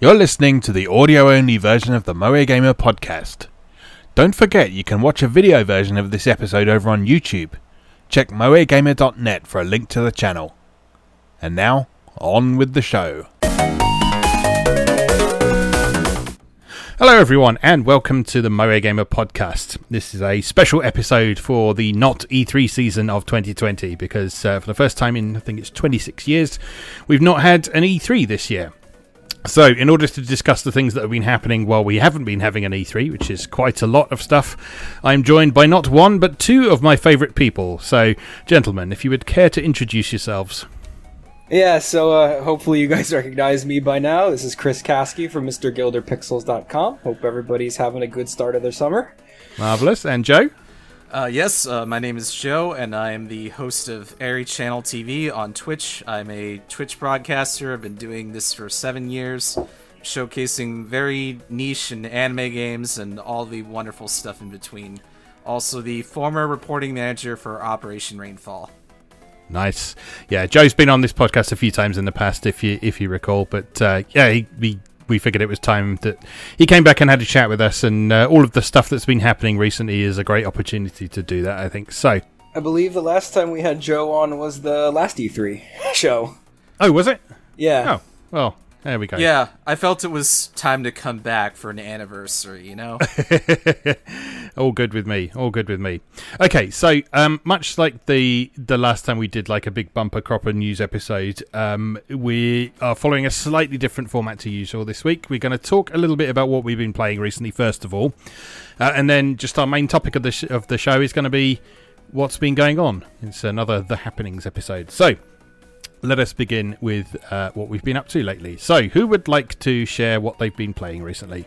You're listening to the audio only version of the Moe Gamer podcast. Don't forget you can watch a video version of this episode over on YouTube. Check moegamer.net for a link to the channel. And now, on with the show. Hello, everyone, and welcome to the Moe Gamer podcast. This is a special episode for the not E3 season of 2020 because uh, for the first time in I think it's 26 years, we've not had an E3 this year. So, in order to discuss the things that have been happening while we haven't been having an E3, which is quite a lot of stuff, I'm joined by not one but two of my favourite people. So, gentlemen, if you would care to introduce yourselves. Yeah, so uh, hopefully you guys recognize me by now. This is Chris Caskie from MrGilderPixels.com. Hope everybody's having a good start of their summer. Marvellous. And Joe? Uh, yes, uh, my name is Joe, and I am the host of Erichannel TV on Twitch. I'm a Twitch broadcaster. I've been doing this for seven years, showcasing very niche and anime games and all the wonderful stuff in between. Also, the former reporting manager for Operation Rainfall. Nice. Yeah, Joe's been on this podcast a few times in the past, if you if you recall. But uh, yeah, he, he we figured it was time that he came back and had a chat with us, and uh, all of the stuff that's been happening recently is a great opportunity to do that. I think so. I believe the last time we had Joe on was the last E3 show. Oh, was it? Yeah. Oh, well, there we go. Yeah, I felt it was time to come back for an anniversary, you know? all good with me. All good with me. Okay, so um, much like the the last time we did like a big bumper cropper news episode, um, we are following a slightly different format to usual this week. We're going to talk a little bit about what we've been playing recently, first of all, uh, and then just our main topic of the sh- of the show is going to be what's been going on. It's another the happenings episode. So let us begin with uh, what we've been up to lately. So, who would like to share what they've been playing recently?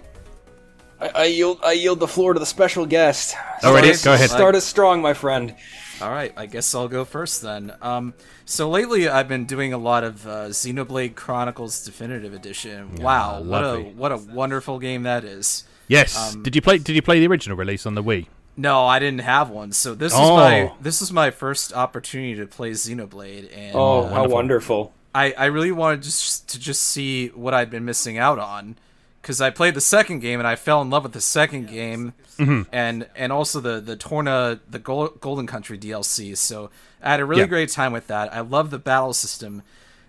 I, I yield I yield the floor to the special guest. Alrighty, Start- go ahead. Start us strong, my friend. All right, I guess I'll go first then. Um, so lately, I've been doing a lot of uh, Xenoblade Chronicles Definitive Edition. wow, what a what a wonderful game that is! Yes. Um, did you play? Did you play the original release on the Wii? No, I didn't have one, so this Oh. is my this is my first opportunity to play Xenoblade, and Oh, uh, how wonderful. I I really wanted just to just see what I'd been missing out on. Because I played the second game and I fell in love with the second game, Mm-hmm. and and also the the Torna the Gol- Golden Country DLC. So I had a really Yeah. great time with that. I love the battle system.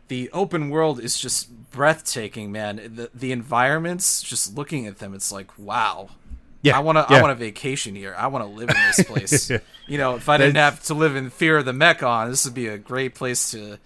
The open world is just breathtaking, man. The the environments, just looking at them, it's like wow. Yeah, I want to. yeah. I want a vacation here. I want to live in this place. you know, if I didn't have to live in fear of the Mechon, this would be a great place to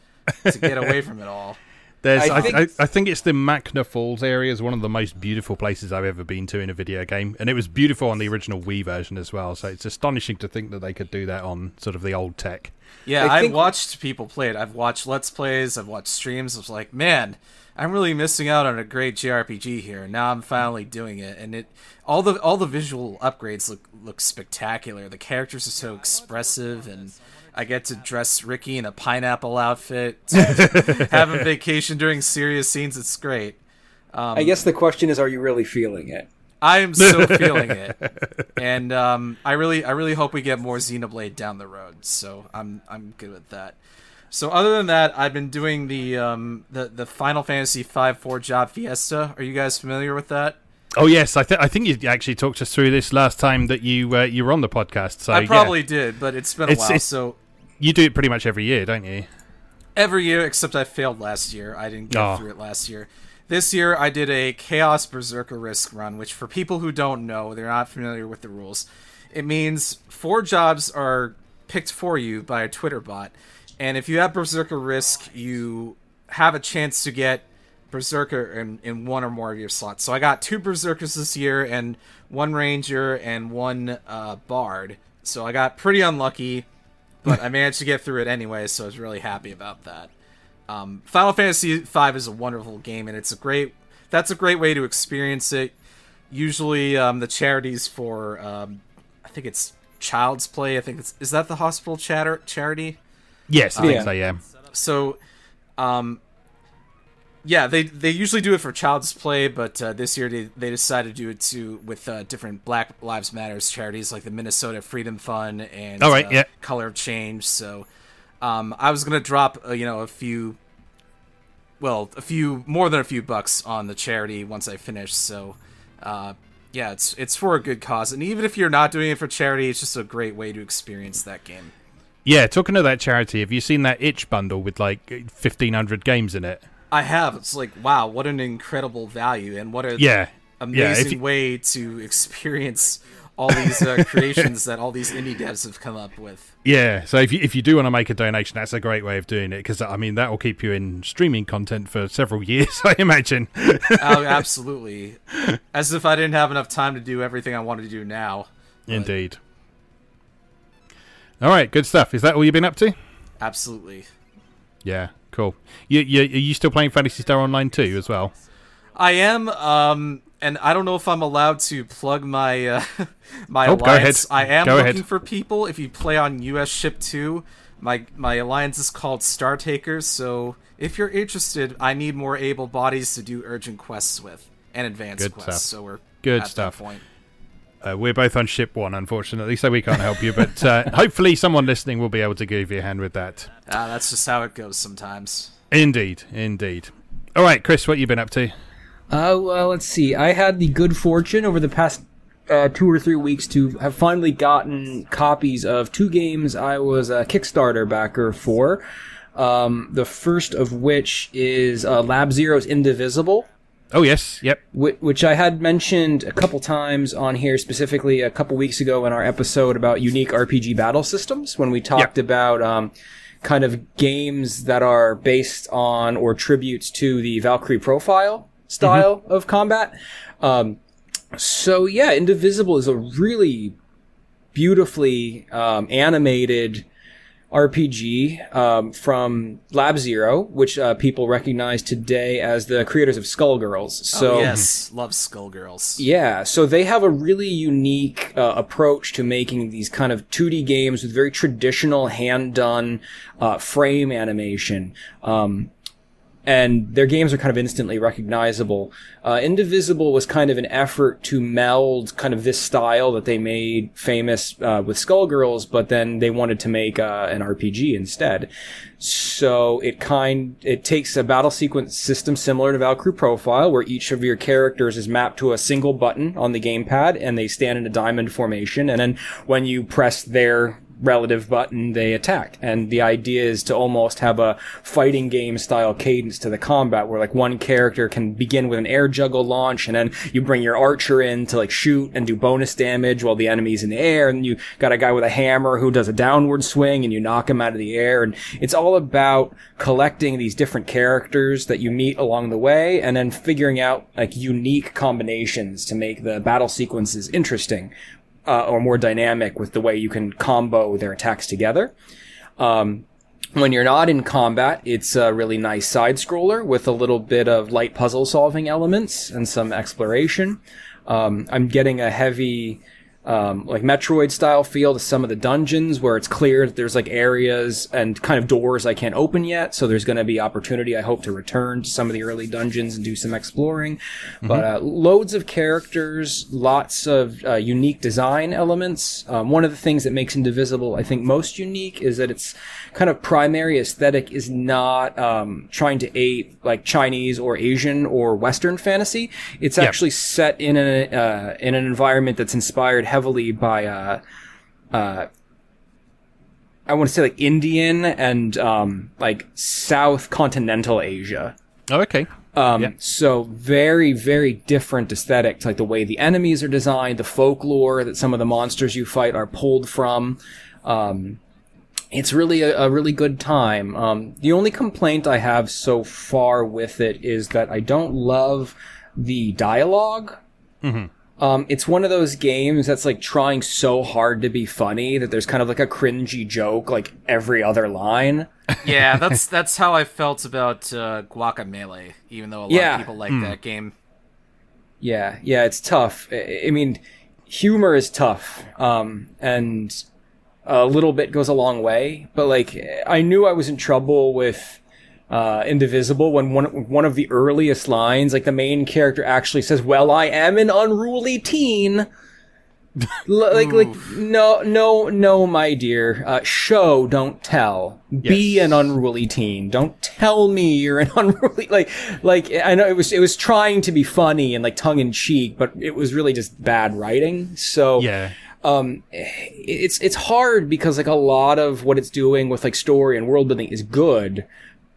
to get away from it all. There's, I, I I, think- I, think it's the Machna Falls area is one of the most beautiful places I've ever been to in a video game, and it was beautiful on the original Wii version as well. So it's astonishing to think that they could do that on sort of the old tech. Yeah, I I've think- watched people play it. I've watched Let's Plays. I've watched streams. I was like, man, I'm really missing out on a great JRPG here. Now I'm finally doing it, and it all the all the visual upgrades look look spectacular. The characters are so expressive, and I get to dress Riki in a pineapple outfit, have a vacation during serious scenes. It's great. I guess the question is, are you really feeling it? I am so feeling it, and um, I really, I really hope we get more Xenoblade down the road. So I'm, I'm good with that. So other than that, I've been doing the, um, the, the Final Fantasy V Four Job Fiesta. Are you guys familiar with that? Oh yes, I, th- I think you actually talked us through this last time that you uh, you were on the podcast. So I yeah. probably did, but it's been a It's- while. it's- So you do it pretty much every year, don't you? every year except I failed last year. I didn't get Oh. through it last year. This year I did a Chaos Berserker Risk run, which for people who don't know, they're not familiar with the rules. It means four jobs are picked for you by a Twitter bot, and if you have Berserker Risk, you have a chance to get Berserker in, in one or more of your slots. So I got two Berserkers this year, and one Ranger and one uh, Bard. So I got pretty unlucky, but I managed to get through it anyway, so I was really happy about that. Um, Final Fantasy V is a wonderful game, and it's a great. That's a great way to experience it. Usually, um, the charities for, um, I think it's Child's Play. I think it's is that the hospital chatter charity. Yes, I think so. Yeah. So, um, yeah, they they usually do it for Child's Play, but uh, this year they, they decided to do it too with uh, different Black Lives Matters charities like the Minnesota Freedom Fund and All right, uh, yeah. Color of Change. So, um, I was gonna drop uh, you know a few well, a few more than a few bucks on the charity once I finish. So, uh, yeah, it's it's for a good cause, and even if you're not doing it for charity, it's just a great way to experience that game. Yeah, talking of that charity, have you seen that itch bundle with like fifteen hundred games in it? I have. It's like wow, what an incredible value, and what a Yeah, amazing yeah, you, way to experience all these uh, creations that all these indie devs have come up with. Yeah, so if you if you do want to make a donation, that's a great way of doing it because I mean that will keep you in streaming content for several years, I imagine. oh, absolutely. As if I didn't have enough time to do everything I wanted to do now. But... Indeed. All right, good stuff. Is that all you've been up to? Absolutely. Yeah, cool. You, you are you still playing Phantasy Star Online 2 as well? I am. Um, and I don't know if I'm allowed to plug my uh, my oh, alliance. I am go looking ahead. for people. If you play on US Ship Two, my my alliance is called Star Takers. So if you're interested, I need more able bodies to do urgent quests with and advanced Good quests. Stuff. So we're Good stuff. point. Uh, we're both on ship one, unfortunately, so we can't help you. But uh, hopefully, someone listening will be able to give you a hand with that. Ah, that's just how it goes sometimes. Indeed, indeed. All right, Chris, what you been up to? Uh, well, let's see. I had the good fortune over the past uh, two or three weeks to have finally gotten copies of two games I was a Kickstarter backer for. Um, the first of which is uh, Lab Zero's Indivisible. Oh yes, yep. Which I had mentioned a couple times on here, specifically a couple weeks ago in our episode about unique RPG battle systems, when we talked yep. about um, kind of games that are based on or tributes to the Valkyrie profile style mm-hmm. of combat. Um, so yeah, Indivisible is a really beautifully um, animated RPG um, from Lab Zero, which uh, people recognize today as the creators of Skullgirls. Oh, so oh, yes, love Skullgirls. Yeah, so they have a really unique uh, approach to making these kind of 2D games with very traditional hand done uh, frame animation. Um, and their games are kind of instantly recognizable. Uh, Indivisible was kind of an effort to meld kind of this style that they made famous uh, with Skullgirls, but then they wanted to make uh, an RPG instead. So it kind it takes a battle sequence system similar to Valkyrie Profile, where each of your characters is mapped to a single button on the gamepad, and they stand in a diamond formation. And then when you press their relative button, they attack. And the idea is to almost have a fighting game style cadence to the combat where like one character can begin with an air juggle launch and then you bring your archer in to like shoot and do bonus damage while the enemy's in the air. And you got a guy with a hammer who does a downward swing and you knock him out of the air. And it's all about collecting these different characters that you meet along the way and then figuring out like unique combinations to make the battle sequences interesting uh, or more dynamic with the way you can combo their attacks together. Um, when you're not in combat, it's a really nice side scroller with a little bit of light puzzle solving elements and some exploration. Um, I'm getting a heavy um, like Metroid style feel to some of the dungeons where it's clear that there's like areas and kind of doors I can't open yet. So there's going to be opportunity. I hope to return to some of the early dungeons and do some exploring. Mm-hmm. But uh, loads of characters, lots of uh, unique design elements. Um, one of the things that makes Indivisible, I think, most unique is that its kind of primary aesthetic is not um, trying to ape like Chinese or Asian or Western fantasy. It's actually set in a uh, in an environment that's inspired heavily by uh, uh, I want to say like Indian and um, like South continental Asia. Oh, okay. Um, yeah. So very, very different aesthetics, like the way the enemies are designed, the folklore that some of the monsters you fight are pulled from. Um, it's really a, a, really good time. Um, the only complaint I have so far with it is that I don't love the dialog mm-hmm. Um, it's one of those games that's like trying so hard to be funny that there's kind of like a cringy joke like every other line. Yeah, that's that's how I felt about uh, Guacamelee, even though a lot yeah. of people like mm. that game. Yeah, yeah, it's tough. I, I mean, humor is tough, um, and a little bit goes a long way. But like, I knew I was in trouble with uh, Indivisible when one one of the earliest lines, like the main character actually says, "Well, I am an unruly teen." Like like no no no my dear. Uh, show don't tell. Be an unruly teen. Don't tell me you're an unruly like like i know it was it was trying to be funny and like tongue-in-cheek but it was really just bad writing. So Yeah. um it's it's hard because like a lot of what it's doing with like story and world building is good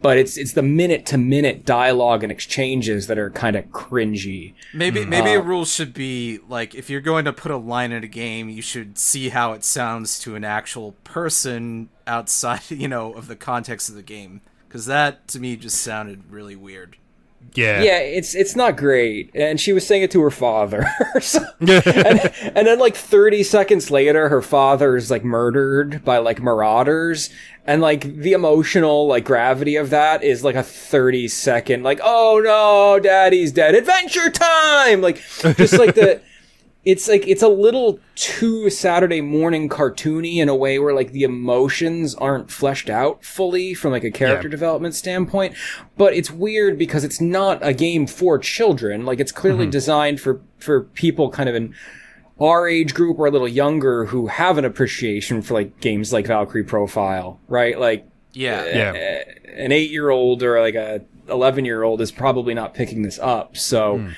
but it's it's the minute to minute dialogue and exchanges that are kind of cringy Maybe maybe a uh, rule should be like if you're going to put a line in a game, you should see how it sounds to an actual person outside, you know, of the context of the game. Because that to me just sounded really weird. Yeah. yeah it's it's not great. And she was saying it to her father. So- and, and then like 30 seconds later her father is like murdered by like marauders. And like the emotional like gravity of that is like a 30 second like oh no daddy's dead. Adventure time! Like just like the it's like it's a little too Saturday morning cartoony in a way where like the emotions aren't fleshed out fully from like a character Yeah. development standpoint. But it's weird because it's not a game for children. Like it's clearly mm-hmm. designed for for people kind of in our age group or a little younger who have an appreciation for like games like Valkyrie Profile, right? Like Yeah. Eh, yeah. an eight year old or like a 11 year old is probably not picking this up. So hmm.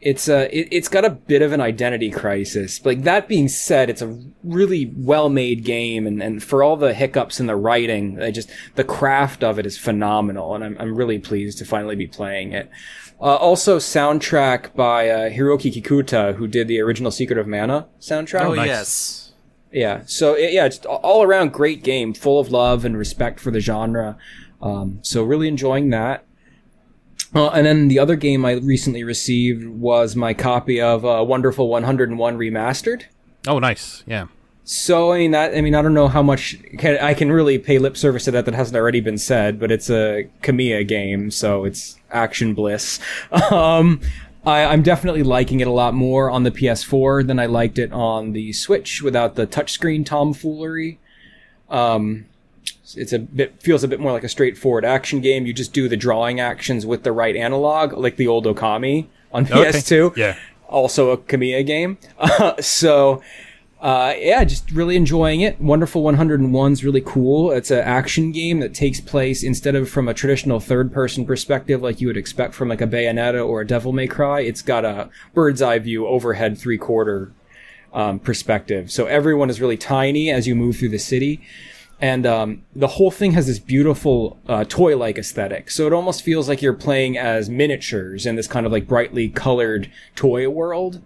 It's a, it, it's got a bit of an identity crisis. Like that being said, it's a really well made game. And, and for all the hiccups in the writing, I just, the craft of it is phenomenal. And I'm, I'm really pleased to finally be playing it. Uh, also soundtrack by, uh, Hiroki Kikuta, who did the original Secret of Mana soundtrack. Oh nice. yes. Yeah. So it, yeah, it's all around great game, full of love and respect for the genre. Um, so really enjoying that. Uh, and then the other game I recently received was my copy of uh, Wonderful 101 Remastered. Oh, nice. Yeah. So I mean that I mean I don't know how much can, I can really pay lip service to that that hasn't already been said, but it's a Kamiya game, so it's action bliss. Um, I, I'm definitely liking it a lot more on the PS4 than I liked it on the Switch without the touchscreen tomfoolery. Um, it's a bit feels a bit more like a straightforward action game. You just do the drawing actions with the right analog, like the old Okami on Okay. PS2 Yeah. also a Kamiya game. so, uh, yeah, just really enjoying it. Wonderful 101's really cool. It's an action game that takes place instead of from a traditional third person perspective like you would expect from like a Bayonetta or a Devil May Cry. It's got a bird's eye view overhead three quarter um, perspective. So everyone is really tiny as you move through the city. And um, the whole thing has this beautiful uh, toy-like aesthetic. So it almost feels like you're playing as miniatures in this kind of like brightly colored toy world.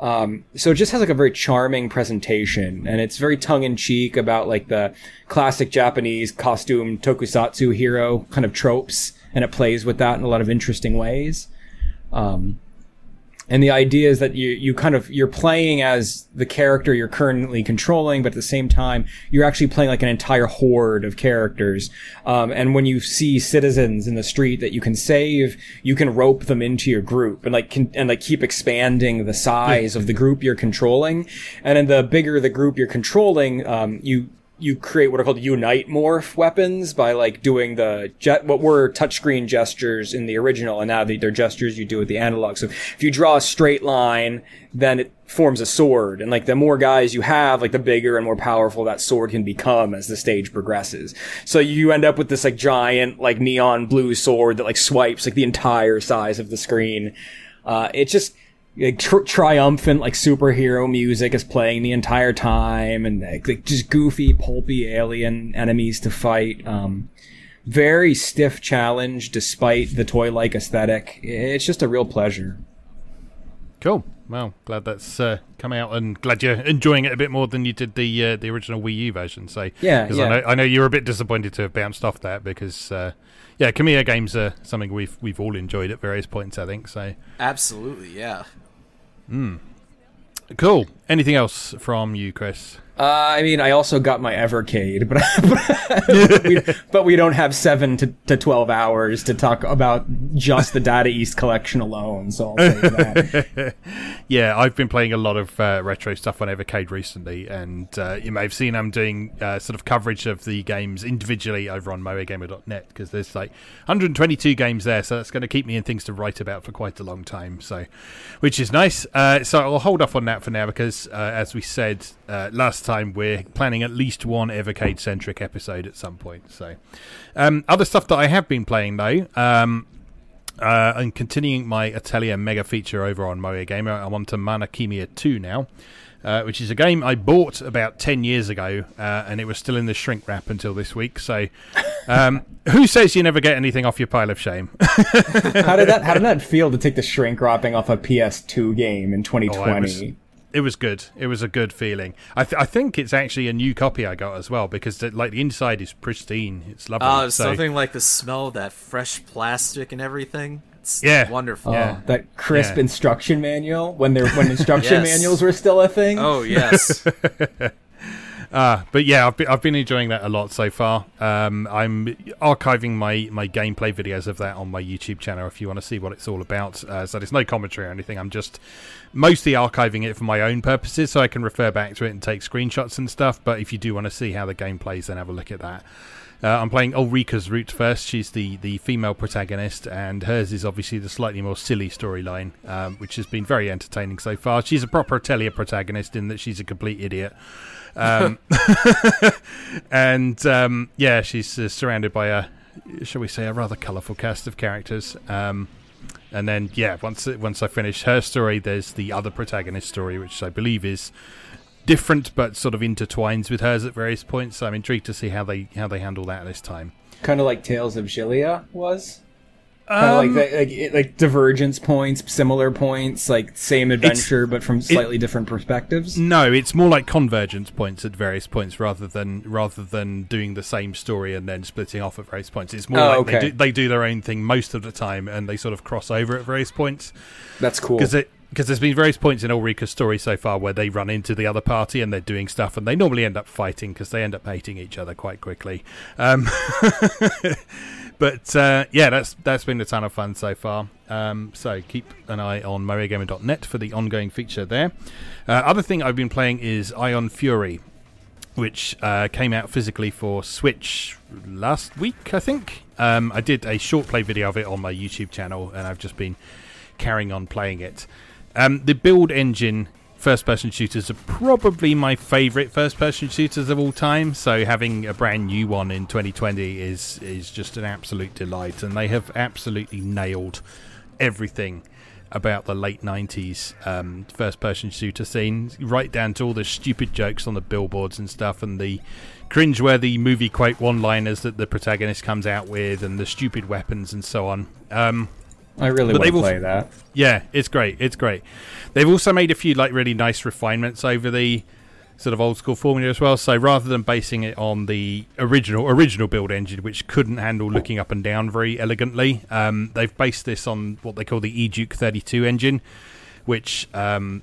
Um, so it just has like a very charming presentation, and it's very tongue-in-cheek about like the classic Japanese costume tokusatsu hero kind of tropes, and it plays with that in a lot of interesting ways. Um, and the idea is that you you kind of you're playing as the character you're currently controlling, but at the same time you're actually playing like an entire horde of characters. Um, and when you see citizens in the street that you can save, you can rope them into your group and like can, and like keep expanding the size of the group you're controlling. And then the bigger the group you're controlling, um, you you create what are called unite morph weapons by like doing the jet what were touchscreen gestures in the original and now they- they're gestures you do with the analog. So if you draw a straight line then it forms a sword. And like the more guys you have like the bigger and more powerful that sword can become as the stage progresses. So you end up with this like giant like neon blue sword that like swipes like the entire size of the screen. Uh, it just like, tr- triumphant like superhero music is playing the entire time and like, like, just goofy pulpy alien enemies to fight um very stiff challenge despite the toy like aesthetic it's just a real pleasure Cool. Well, glad that's uh, come out, and glad you're enjoying it a bit more than you did the uh, the original Wii U version. So Yeah, 'cause yeah. I know I know you're a bit disappointed to have bounced off that because uh, yeah, Kamiya games are something we've we've all enjoyed at various points. I think so. Absolutely, yeah. Hmm. Cool. Anything else from you, Chris? Uh, I mean, I also got my Evercade, but but, we, but we don't have seven to, to twelve hours to talk about just the Data East collection alone. So I'll say that. yeah, I've been playing a lot of uh, retro stuff on Evercade recently, and uh, you may have seen I'm doing uh, sort of coverage of the games individually over on MoeGamer.net because there's like 122 games there, so that's going to keep me in things to write about for quite a long time. So, which is nice. Uh, so I'll hold off on that for now because, uh, as we said last time we're planning at least one Evercade centric episode at some point. So, um, other stuff that I have been playing though, um, uh, and continuing my Atelier mega feature over on Moe Gamer, I'm on to Mana Khemia 2 now. Uh, which is a game I bought about 10 years ago, uh, and it was still in the shrink wrap until this week. So, um, who says you never get anything off your pile of shame? how did that How did that feel to take the shrink wrapping off a PS2 game in 2020? Oh, it was good. It was a good feeling. I, th- I think it's actually a new copy I got as well because the, like the inside is pristine. It's lovely. Oh, uh, so, something like the smell of that fresh plastic and everything. It's yeah, wonderful. Oh, yeah. that crisp yeah. instruction manual when there when instruction yes. manuals were still a thing. Oh yes. Uh, but yeah, I've been, I've been enjoying that a lot so far. Um, I'm archiving my, my gameplay videos of that on my YouTube channel if you want to see what it's all about. Uh, so there's no commentary or anything. I'm just mostly archiving it for my own purposes so I can refer back to it and take screenshots and stuff. But if you do want to see how the game plays, then have a look at that. Uh, I'm playing Ulrika's route first. She's the, the female protagonist, and hers is obviously the slightly more silly storyline, um, which has been very entertaining so far. She's a proper Atelier protagonist in that she's a complete idiot. Um, and um, yeah, she's uh, surrounded by a, shall we say, a rather colourful cast of characters. Um, and then yeah, once once I finish her story, there's the other protagonist story, which I believe is different but sort of intertwines with hers at various points. So I'm intrigued to see how they how they handle that this time. Kind of like Tales of Xillia was. Um, like, like like divergence points, similar points, like same adventure but from slightly it, different perspectives. No, it's more like convergence points at various points rather than rather than doing the same story and then splitting off at various points. It's more oh, like okay. they, do, they do their own thing most of the time and they sort of cross over at various points. That's cool because it because there's been various points in Ulrika's story so far where they run into the other party and they're doing stuff, and they normally end up fighting because they end up hating each other quite quickly. Um, but uh, yeah, that's that's been a ton of fun so far. Um, so keep an eye on MoeGamer.net for the ongoing feature there. Uh, other thing I've been playing is Ion Fury, which uh, came out physically for Switch last week, I think. Um, I did a short play video of it on my YouTube channel, and I've just been carrying on playing it. Um, the build engine first person shooters are probably my favorite first person shooters of all time so having a brand new one in 2020 is is just an absolute delight and they have absolutely nailed everything about the late 90s um, first person shooter scene right down to all the stupid jokes on the billboards and stuff and the cringe-worthy movie quote one liners that the protagonist comes out with and the stupid weapons and so on. Um, I really want to play that. Yeah, it's great. It's great. They've also made a few like really nice refinements over the sort of old school formula as well. So rather than basing it on the original original build engine, which couldn't handle looking up and down very elegantly, um, they've based this on what they call the eDuke 32 engine, which um,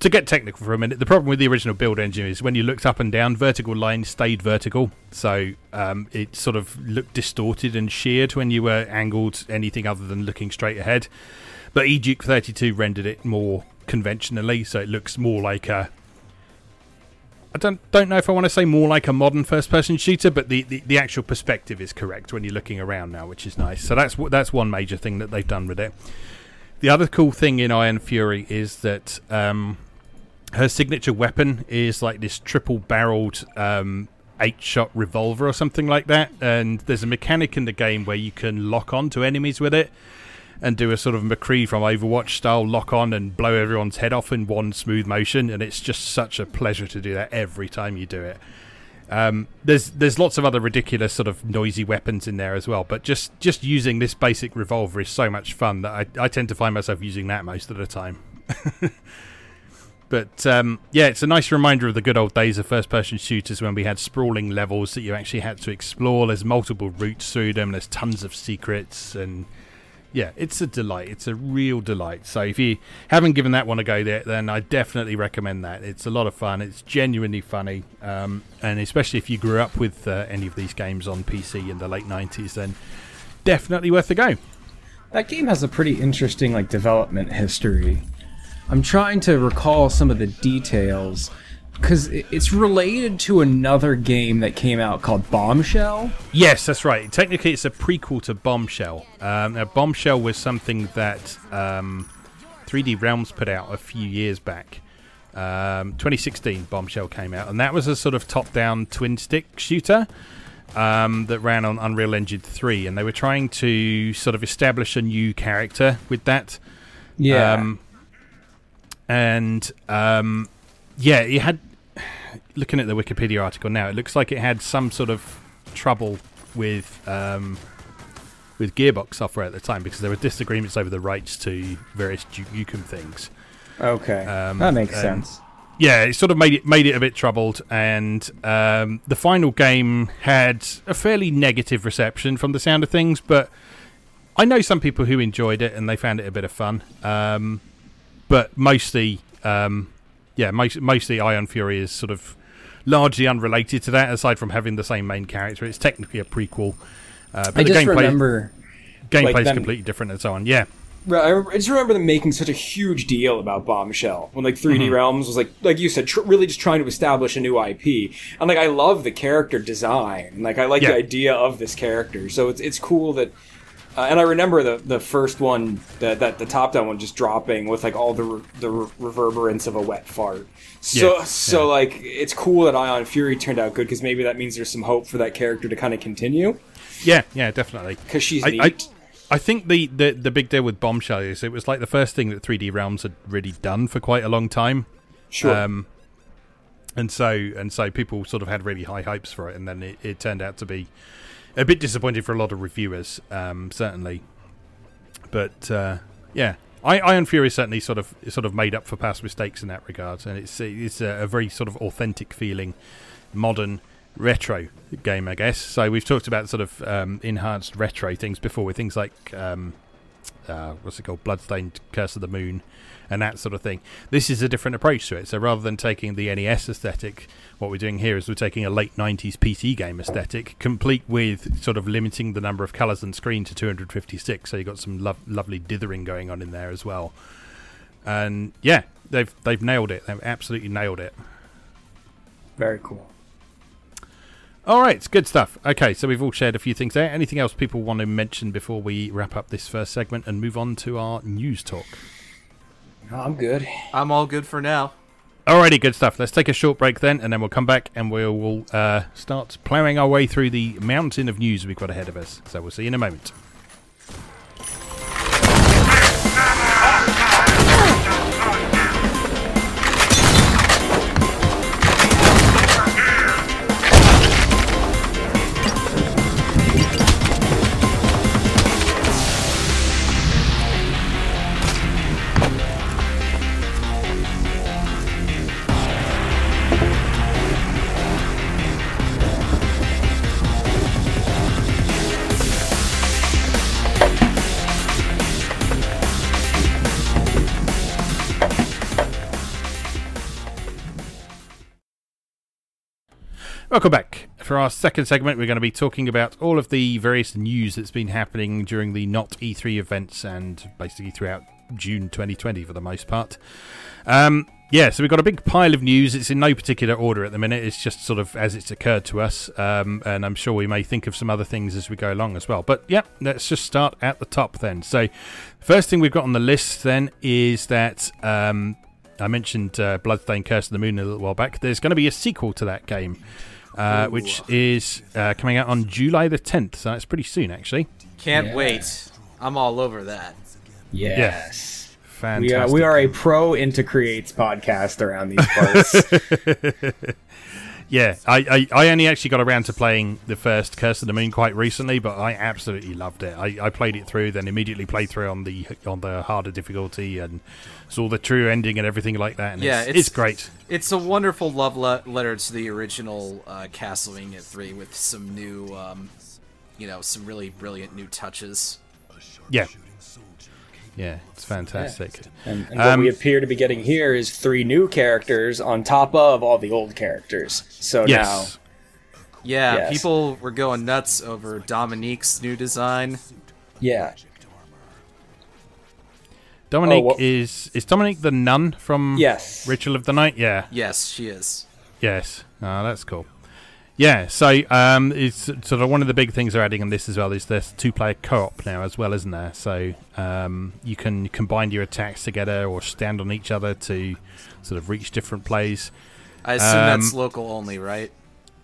to get technical for a minute, the problem with the original build engine is when you looked up and down, vertical lines stayed vertical, so um, it sort of looked distorted and sheared when you were angled anything other than looking straight ahead. But eDuke 32 rendered it more conventionally, so it looks more like a. I don't don't know if I want to say more like a modern first-person shooter, but the, the, the actual perspective is correct when you're looking around now, which is nice. So that's that's one major thing that they've done with it. The other cool thing in Ion Fury is that um, her signature weapon is like this triple barreled um, eight shot revolver or something like that. And there's a mechanic in the game where you can lock on to enemies with it and do a sort of McCree from Overwatch style lock on and blow everyone's head off in one smooth motion. And it's just such a pleasure to do that every time you do it. Um, there's there's lots of other ridiculous sort of noisy weapons in there as well, but just just using this basic revolver is so much fun that I, I tend to find myself using that most of the time. But um, yeah, it's a nice reminder of the good old days of first person shooters when we had sprawling levels that you actually had to explore. There's multiple routes through them, there's tons of secrets, and yeah, it's a delight. It's a real delight. So if you haven't given that one a go yet, then I definitely recommend that. It's a lot of fun. It's genuinely funny, um, and especially if you grew up with uh, any of these games on PC in the late '90s, then definitely worth a go. That game has a pretty interesting like development history. I'm trying to recall some of the details because it's related to another game that came out called Bombshell. Yes, that's right. Technically, it's a prequel to Bombshell. Um, now, Bombshell was something that um, 3D Realms put out a few years back. Um, 2016, Bombshell came out, and that was a sort of top-down twin stick shooter um, that ran on Unreal Engine 3, and they were trying to sort of establish a new character with that. Yeah. And um, yeah, it had. Looking at the Wikipedia article now, it looks like it had some sort of trouble with um, with Gearbox software at the time because there were disagreements over the rights to various Duke things. Okay, Um, that makes sense. Yeah, it sort of made it made it a bit troubled, and um, the final game had a fairly negative reception from the sound of things. But I know some people who enjoyed it and they found it a bit of fun. Um, but mostly, um, yeah, most, mostly Ion Fury is sort of largely unrelated to that. Aside from having the same main character, it's technically a prequel. Uh, but I the just gameplay remember. gameplay is completely different and so on. Yeah, Right, I remember- I just remember them making such a huge deal about Bombshell when like 3D Mm-hmm. Realms was like like you said tr- really just trying to establish a new IP and like I love the character design like I like Yeah. the idea of this character so it's it's cool that uh, and I remember the the first one that that the top down one just dropping with like all the re- the re- reverberance of a wet fart so Yeah, so like it's cool that Ion Fury turned out good because maybe that means there's some hope for that character to kind of continue yeah, yeah, definitely. because she's I, neat. I, I think the, the, the big deal with Bombshell is it was like the first thing that 3D Realms had really done for quite a long time. sure Um, and so and so people sort of had really high hopes for it, and then it, it turned out to be a bit disappointing for a lot of reviewers, um, certainly. But uh, yeah, I, Ion Fury certainly sort of sort of made up for past mistakes in that regard, and it's it's a, a very sort of authentic feeling, modern retro game, I guess. So we've talked about sort of um, enhanced retro things before with things like um, uh, what's it called, Bloodstained Curse of the Moon, and that sort of thing. This is a different approach to it. So rather than taking the NES aesthetic, what we're doing here is we're taking a late 90s PC game aesthetic, complete with sort of limiting the number of colours on screen to 256. So you've got some lo- lovely dithering going on in there as well. And yeah, they've they've nailed it. They've absolutely nailed it. very cool All right, good stuff. Okay, so we've all shared a few things there. Anything else people want to mention before we wrap up this first segment and move on to our news talk? I'm good I'm all good for now. Alrighty, good stuff. Let's take a short break then, and then we'll come back and we'll, we'll uh, start ploughing our way through the mountain of news we've got ahead of us. So we'll see you in a moment. Welcome back. For our second segment, we're going to be talking about all of the various news that's been happening during the Not E3 events and basically throughout June 2020 for the most part. Um, yeah, so we've got a big pile of news. It's in no particular order at the minute. It's just sort of as it's occurred to us, um, and I'm sure we may think of some other things as we go along as well. But yeah, let's just start at the top then. So, first thing we've got on the list then is that um, I mentioned uh, Bloodstained Curse of the Moon a little while back. There's going to be a sequel to that game, uh, which is uh, coming out on July the 10th. So that's pretty soon, actually. Can't Yeah. wait. I'm all over that. yes We Fantastic. are, we are a pro Inti Creates podcast around these parts. Yeah, I, I, I only actually got around to playing the first Curse of the Moon quite recently, but I absolutely loved it. I, I played it through, then immediately played through on the on the harder difficulty and saw the true ending and everything like that. And Yeah, it's, it's- it's great. It's a wonderful love le- letter to the original uh, Castlevania 3 with some new, um, you know, some really brilliant new touches. Yeah, Yeah, it's fantastic. And, and what Um, we appear to be getting here is three new characters on top of all the old characters. So Yes. Yeah, Yes. people were going nuts over Dominique's new design. yeah, Dominique Oh, what- is is Dominique the nun from yes, Ritual of the Night? Yeah. Yes, she is. Yes. Oh, that's cool. Yeah, so um, it's sort of one of the big things they're adding on this as well is there's two-player co-op now as well, isn't there? So um, you can combine your attacks together or stand on each other to sort of reach different plays. I assume that's Um, local only, right?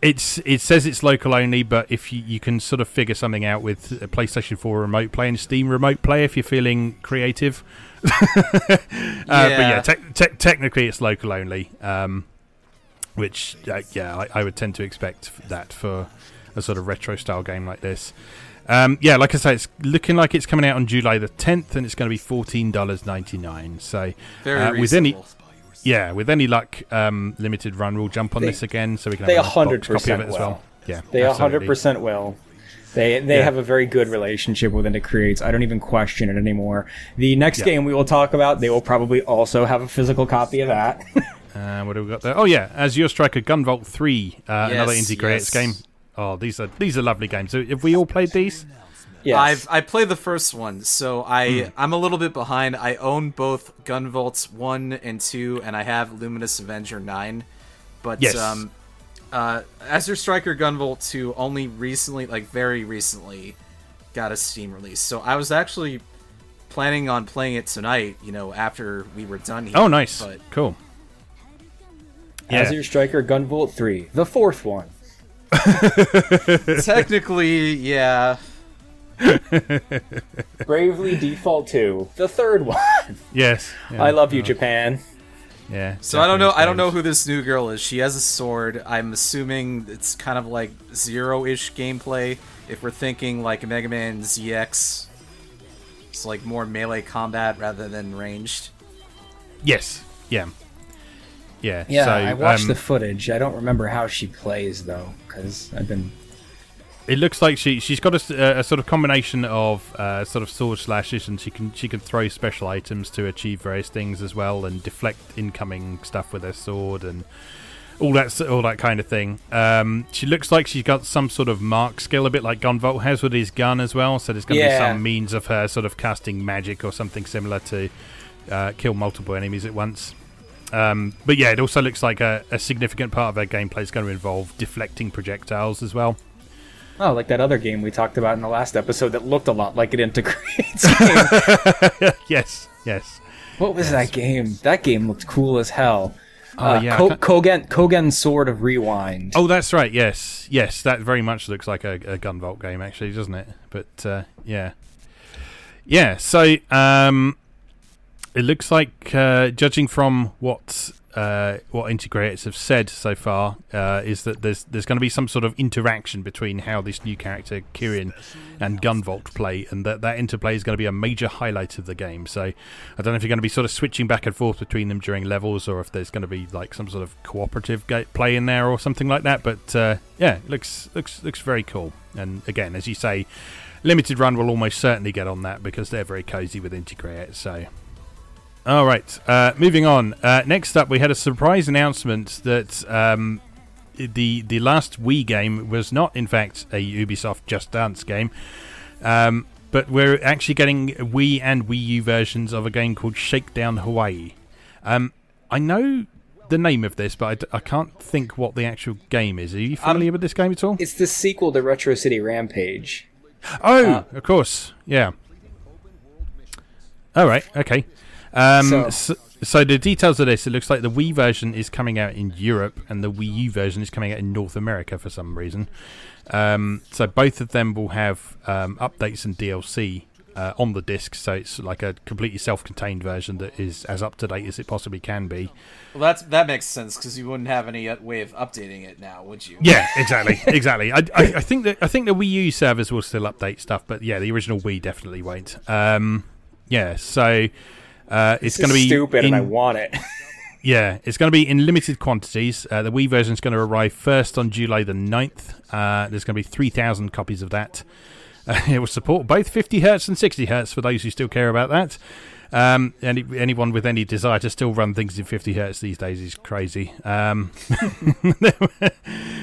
It's it says it's local only, but if you, you can sort of figure something out with a PlayStation 4 remote play and Steam remote play if you're feeling creative. uh, But yeah, te- te- technically it's local only, um, which uh, yeah, I, I would tend to expect that for a sort of retro style game like this. Um, yeah, like I say, it's looking like it's coming out on July the 10th, and it's going to be fourteen dollars ninety nine. So Very uh, with any- yeah, with any luck, um, limited run we'll jump on They- this again, so we can they have a 100% copy of it as will. well. Yeah, they absolutely. hundred percent will. They they Yeah. have a very good relationship with Inti Creates. I don't even question it anymore. The next Yeah. game we will talk about, they will probably also have a physical copy of that. Uh, what have we got there? Oh yeah, Azure Striker, Gunvolt Three, uh, another Inti Creates yes. game. Oh, these are these are lovely games. So have we all played these? yes. I've I played the first one, so I Hmm. I'm a little bit behind. I own both Gunvolts one and two, and I have Luminous Avenger nine. But Yes. um, uh, Azure Striker Gunvolt two only recently, like very recently, got a Steam release. So I was actually planning on playing it tonight. You know, after we were done here. Oh, nice, But cool. Yeah, Azure Striker Gunvolt three, the fourth one. technically, yeah. Bravely Default two, the third one. yes. yeah, I love you, Japan. Yeah. So I don't know. Japanese I don't know who this new girl is. She has a sword. I'm assuming it's kind of like zero-ish gameplay. If we're thinking like Mega Man ZX, it's like more melee combat rather than ranged. Yes. Yeah. Yeah. Yeah, so, I watched um, the footage. I don't remember how she plays though, because I've been. It looks like she she's got a sort of combination of uh, sort of sword slashes, and she can she can throw special items to achieve various things as well, and deflect incoming stuff with her sword, and all that all that kind of thing. Um, she looks like she's got some sort of mark skill, a bit like Gunvolt has with his gun as well. So there's going to Yeah. be some means of her sort of casting magic or something similar to uh, kill multiple enemies at once. Um, but yeah, it also looks like a, a significant part of her gameplay is going to involve deflecting projectiles as well. Oh, like that other game we talked about in the last episode that looked a lot like Inti Creates. yes, yes. what was that game? That game looked cool as hell. Oh, Uh, yeah, Ko- Kogen Kogen Sword of Rewind. Oh, that's right. Yes, yes. That very much looks like a, a Gunvolt game, actually, doesn't it? But uh, yeah, yeah. So um, it looks like, uh, judging from what uh, what Inti Creates have said so far, uh, is that there's there's going to be some sort of interaction between how this new character Kirin and Gunvolt play, and that that interplay is going to be a major highlight of the game. So I don't know if you're going to be sort of switching back and forth between them during levels, or if there's going to be like some sort of cooperative play in there or something like that. But uh, yeah, it looks looks looks very cool. And again, as you say, limited run will almost certainly get on that because they're very cozy with integrate. So. All right. Uh, moving on. Uh, next up, we had a surprise announcement that um, the the last Wii game was not, in fact, a Ubisoft Just Dance game, um, but we're actually getting Wii and Wii U versions of a game called Shakedown Hawaii. Um, I know the name of this, but I, d- I can't think what the actual game is. Are you familiar with this game at all? It's the sequel to Retro City Rampage. Oh, uh, of course. Yeah. All right. Okay. Um, So- so, so, the details of this, it looks like the Wii version is coming out in Europe and the Wii U version is coming out in North America for some reason. Um, so both of them will have um, updates and DLC uh, on the disc. So it's like a completely self-contained version that is as up to date as it possibly can be. Well, that's that makes sense because you wouldn't have any uh, way of updating it now, would you? Yeah, exactly, exactly. I, I, I think that I think the Wii U servers will still update stuff, but yeah, the original Wii definitely won't. Um, yeah, so uh, it's going to be stupid, in, and I want it. yeah, it's going to be in limited quantities. Uh, the Wii version is going to arrive first on July the 9th. Uh, there's going to be three thousand copies of that. it will support both 50 hertz and 60 hertz for those who still care about that. Um, any, anyone with any desire to still run things in 50 hertz these days is crazy. Um, but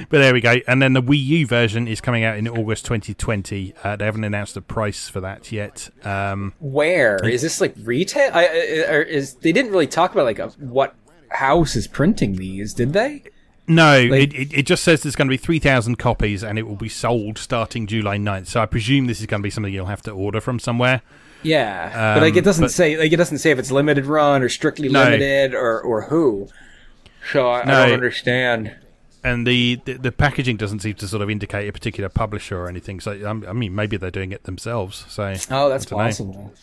there we go. And then the Wii U version is coming out in August 2020. Uh, they haven't announced the price for that yet. Um, Where is this like retail? I, is they didn't really talk about like a, what house is printing these, did they? no, Like- it, it, it just says there's going to be 3,000 copies and it will be sold starting July 9th. So I presume this is going to be something you'll have to order from somewhere. Yeah, but like it Um, doesn't but- say like it doesn't say if it's limited run or strictly No. limited or or who. So I, I don't understand. and the, the the packaging doesn't seem to sort of indicate a particular publisher or anything. So um, I mean, maybe they're doing it themselves. So Oh, that's possible.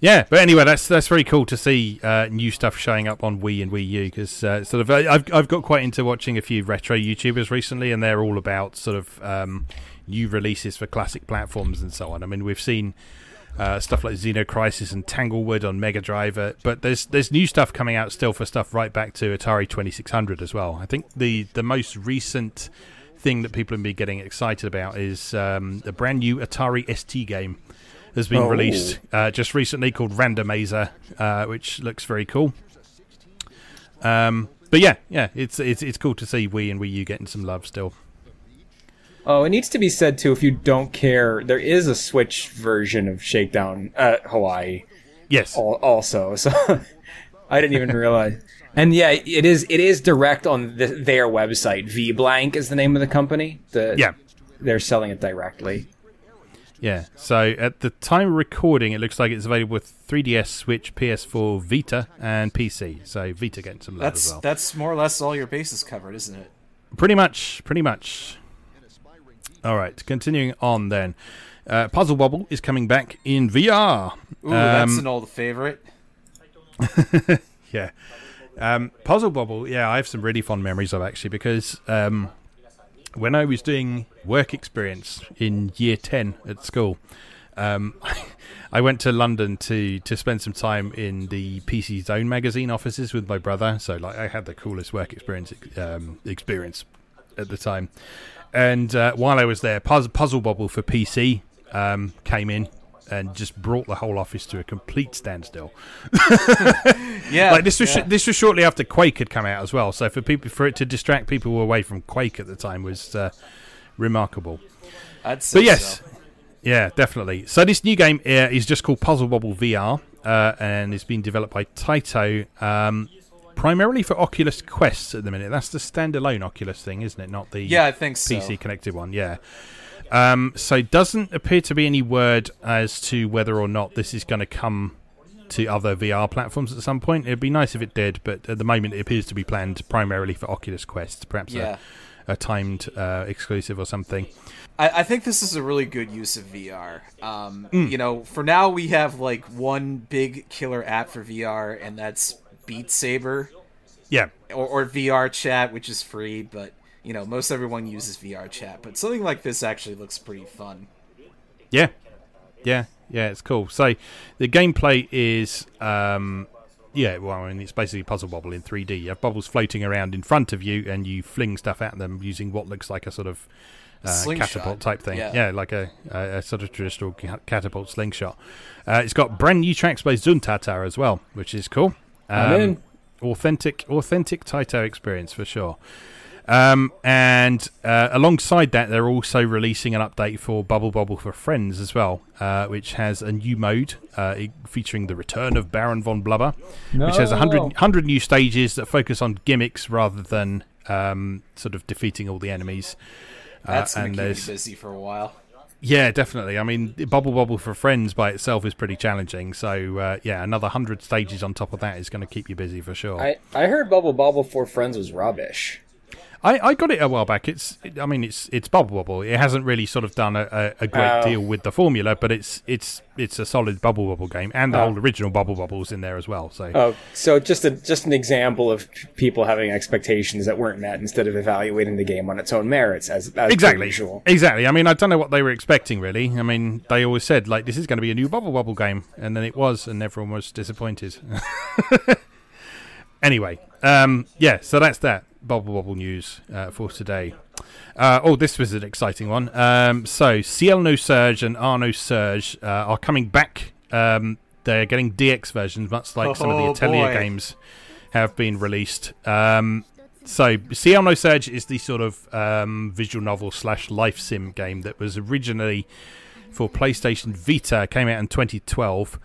yeah, but anyway, that's that's very cool to see uh, new stuff showing up on Wii and Wii U because uh, sort of I've I've got quite into watching a few retro YouTubers recently, and they're all about sort of um, new releases for classic platforms and so on. I mean, we've seen. Uh, stuff like Xenocrisis and Tanglewood on Mega Drive, uh, but there's there's new stuff coming out still for stuff right back to Atari 2600 as well. I think the the most recent thing that people have been getting excited about is um, a brand new Atari ST game has been Oh. released uh, just recently called Randomizer, uh, which looks very cool. Um, but yeah, yeah, it's it's it's cool to see Wii and Wii U getting some love still. Oh, it needs to be said too. If you don't care, there is a Switch version of Shakedown uh, Hawaii Yes, al- also. So I didn't even realize. And yeah, it is it is direct on the, their website. VBlank is the name of the company. The, yeah, they're selling it directly. yeah. So at the time of recording, it looks like it's available with 3DS, Switch, PS4, Vita, and PC. So Vita getting some love That's as well. that's more or less all your bases covered, isn't it? Pretty much, pretty much. All right, continuing on then. Uh, Puzzle Bobble is coming back in VR. Ooh, that's Um, an old favorite. Yeah. Um, Puzzle Bobble, yeah, I have some really fond memories of actually because um, when I was doing work experience in year 10 at school, um, I went to London to, to spend some time in the PC Zone magazine offices with my brother. So, like, I had the coolest work experience um, experience at the time. And uh, while I was there, Puzzle, Puzzle Bobble for PC um, came in and just brought the whole office to a complete standstill Yeah, like this was yeah. sh- this was shortly after Quake had come out as well. So for people for it to distract people away from Quake at the time was uh, remarkable. I'd say But yes, so. yeah, definitely. So this new game uh, is just called Puzzle Bobble VR, uh, and it's been developed by Taito. Um, Primarily for Oculus Quests at the minute. That's the standalone Oculus thing, isn't it? Not the Yeah, I think so. PC connected one. Yeah. Um, so doesn't appear to be any word as to whether or not this is going to come to other VR platforms at some point. It'd be nice if it did, but at the moment it appears to be planned primarily for Oculus Quest, perhaps Yeah. a, a timed uh, exclusive or something. I, I think this is a really good use of VR. Um, Mm. You know, for now we have like one big killer app for VR, and that's Beat Saber Yeah, or, or VR Chat, which is free. But you know, most everyone uses VR Chat. But something like this actually looks pretty fun. yeah, yeah, yeah. It's cool. So the gameplay is. Um, yeah, well, I mean, it's basically puzzle bobble in 3D. You have bubbles floating around in front of you, and you fling stuff at them using what looks like a sort of uh, catapult type thing. Yeah. Yeah, like a, a, a sort of traditional catapult slingshot. Uh, it's got brand new tracks by Zuntata as well, which is cool. I'm Um, in. Authentic, authentic Taito experience for sure. Um, and uh, alongside that, they're also releasing an update for Bubble Bobble for Friends as well, uh, which has a new mode uh, featuring the return of Baron von Blubba, which has 100, 100 new stages that focus on gimmicks rather than um, sort of defeating all the enemies. Uh, That's gonna and keep me there's busy for a while. Yeah, definitely. I mean, Bubble Bobble for Friends by itself is pretty challenging. So uh, yeah, another hundred stages on top of that is going to keep you busy for sure. I, I heard Bubble Bobble for Friends was rubbish. I, I got it a while back. It's, I mean, it's it's Bubble bubble. It hasn't really sort of done a, a, a great Oh. deal with the formula, but it's it's it's a solid Bubble bubble game, and the Oh. whole original Bubble Bobble's in there as well. So Oh, so just a just an example of people having expectations that weren't met instead of evaluating the game on its own merits, as, as exactly, usual. exactly. I mean, I don't know what they were expecting really. I mean, they always said like this is going to be a new Bubble bubble game, and then it was, and everyone was disappointed. anyway, um, yeah. So that's that Bubble bubble news uh, for today. Uh, oh, this was an exciting one. Um, so, Ciel nosurge and Ar nosurge uh, are coming back. Um, they're getting DX versions, much like some of the Oh, Atelier boy. games have been released. Um, so, Ciel nosurge is the sort of um, visual novel slash life sim game that was originally for PlayStation Vita, came out in 2012.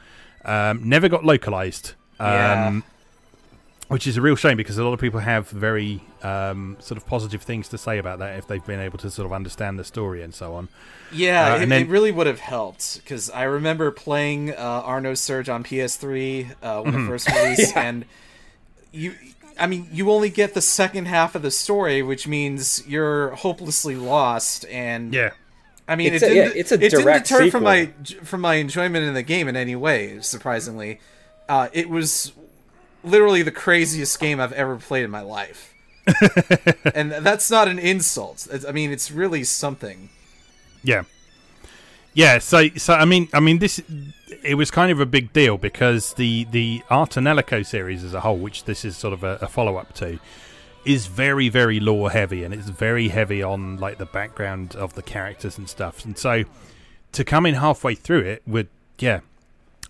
Um, never got localized. Um, Yeah. Which is a real shame because a lot of people have very um, sort of positive things to say about that if they've been able to sort of understand the story and so on. Yeah, Uh, it, and then- it really would have helped because I remember playing uh, Ar nosurge on PS3 uh, when Mm-hmm. it first released, and you, I mean, you only get the second half of the story, which means you're hopelessly lost. And Yeah. I mean, It's it a- yeah, didn't, it's a it didn't direct deter from my from my enjoyment in the game in any way. Surprisingly, uh, it was literally the craziest game I've ever played in my life. and that's not an insult. It's, I mean, it's really something. Yeah. Yeah, so so I mean I mean this it was kind of a big deal because the the Ar tonelico series as a whole, which this is sort of a, a follow up to, is very very lore heavy and it's very heavy on like the background of the characters and stuff. And so to come in halfway through it would yeah.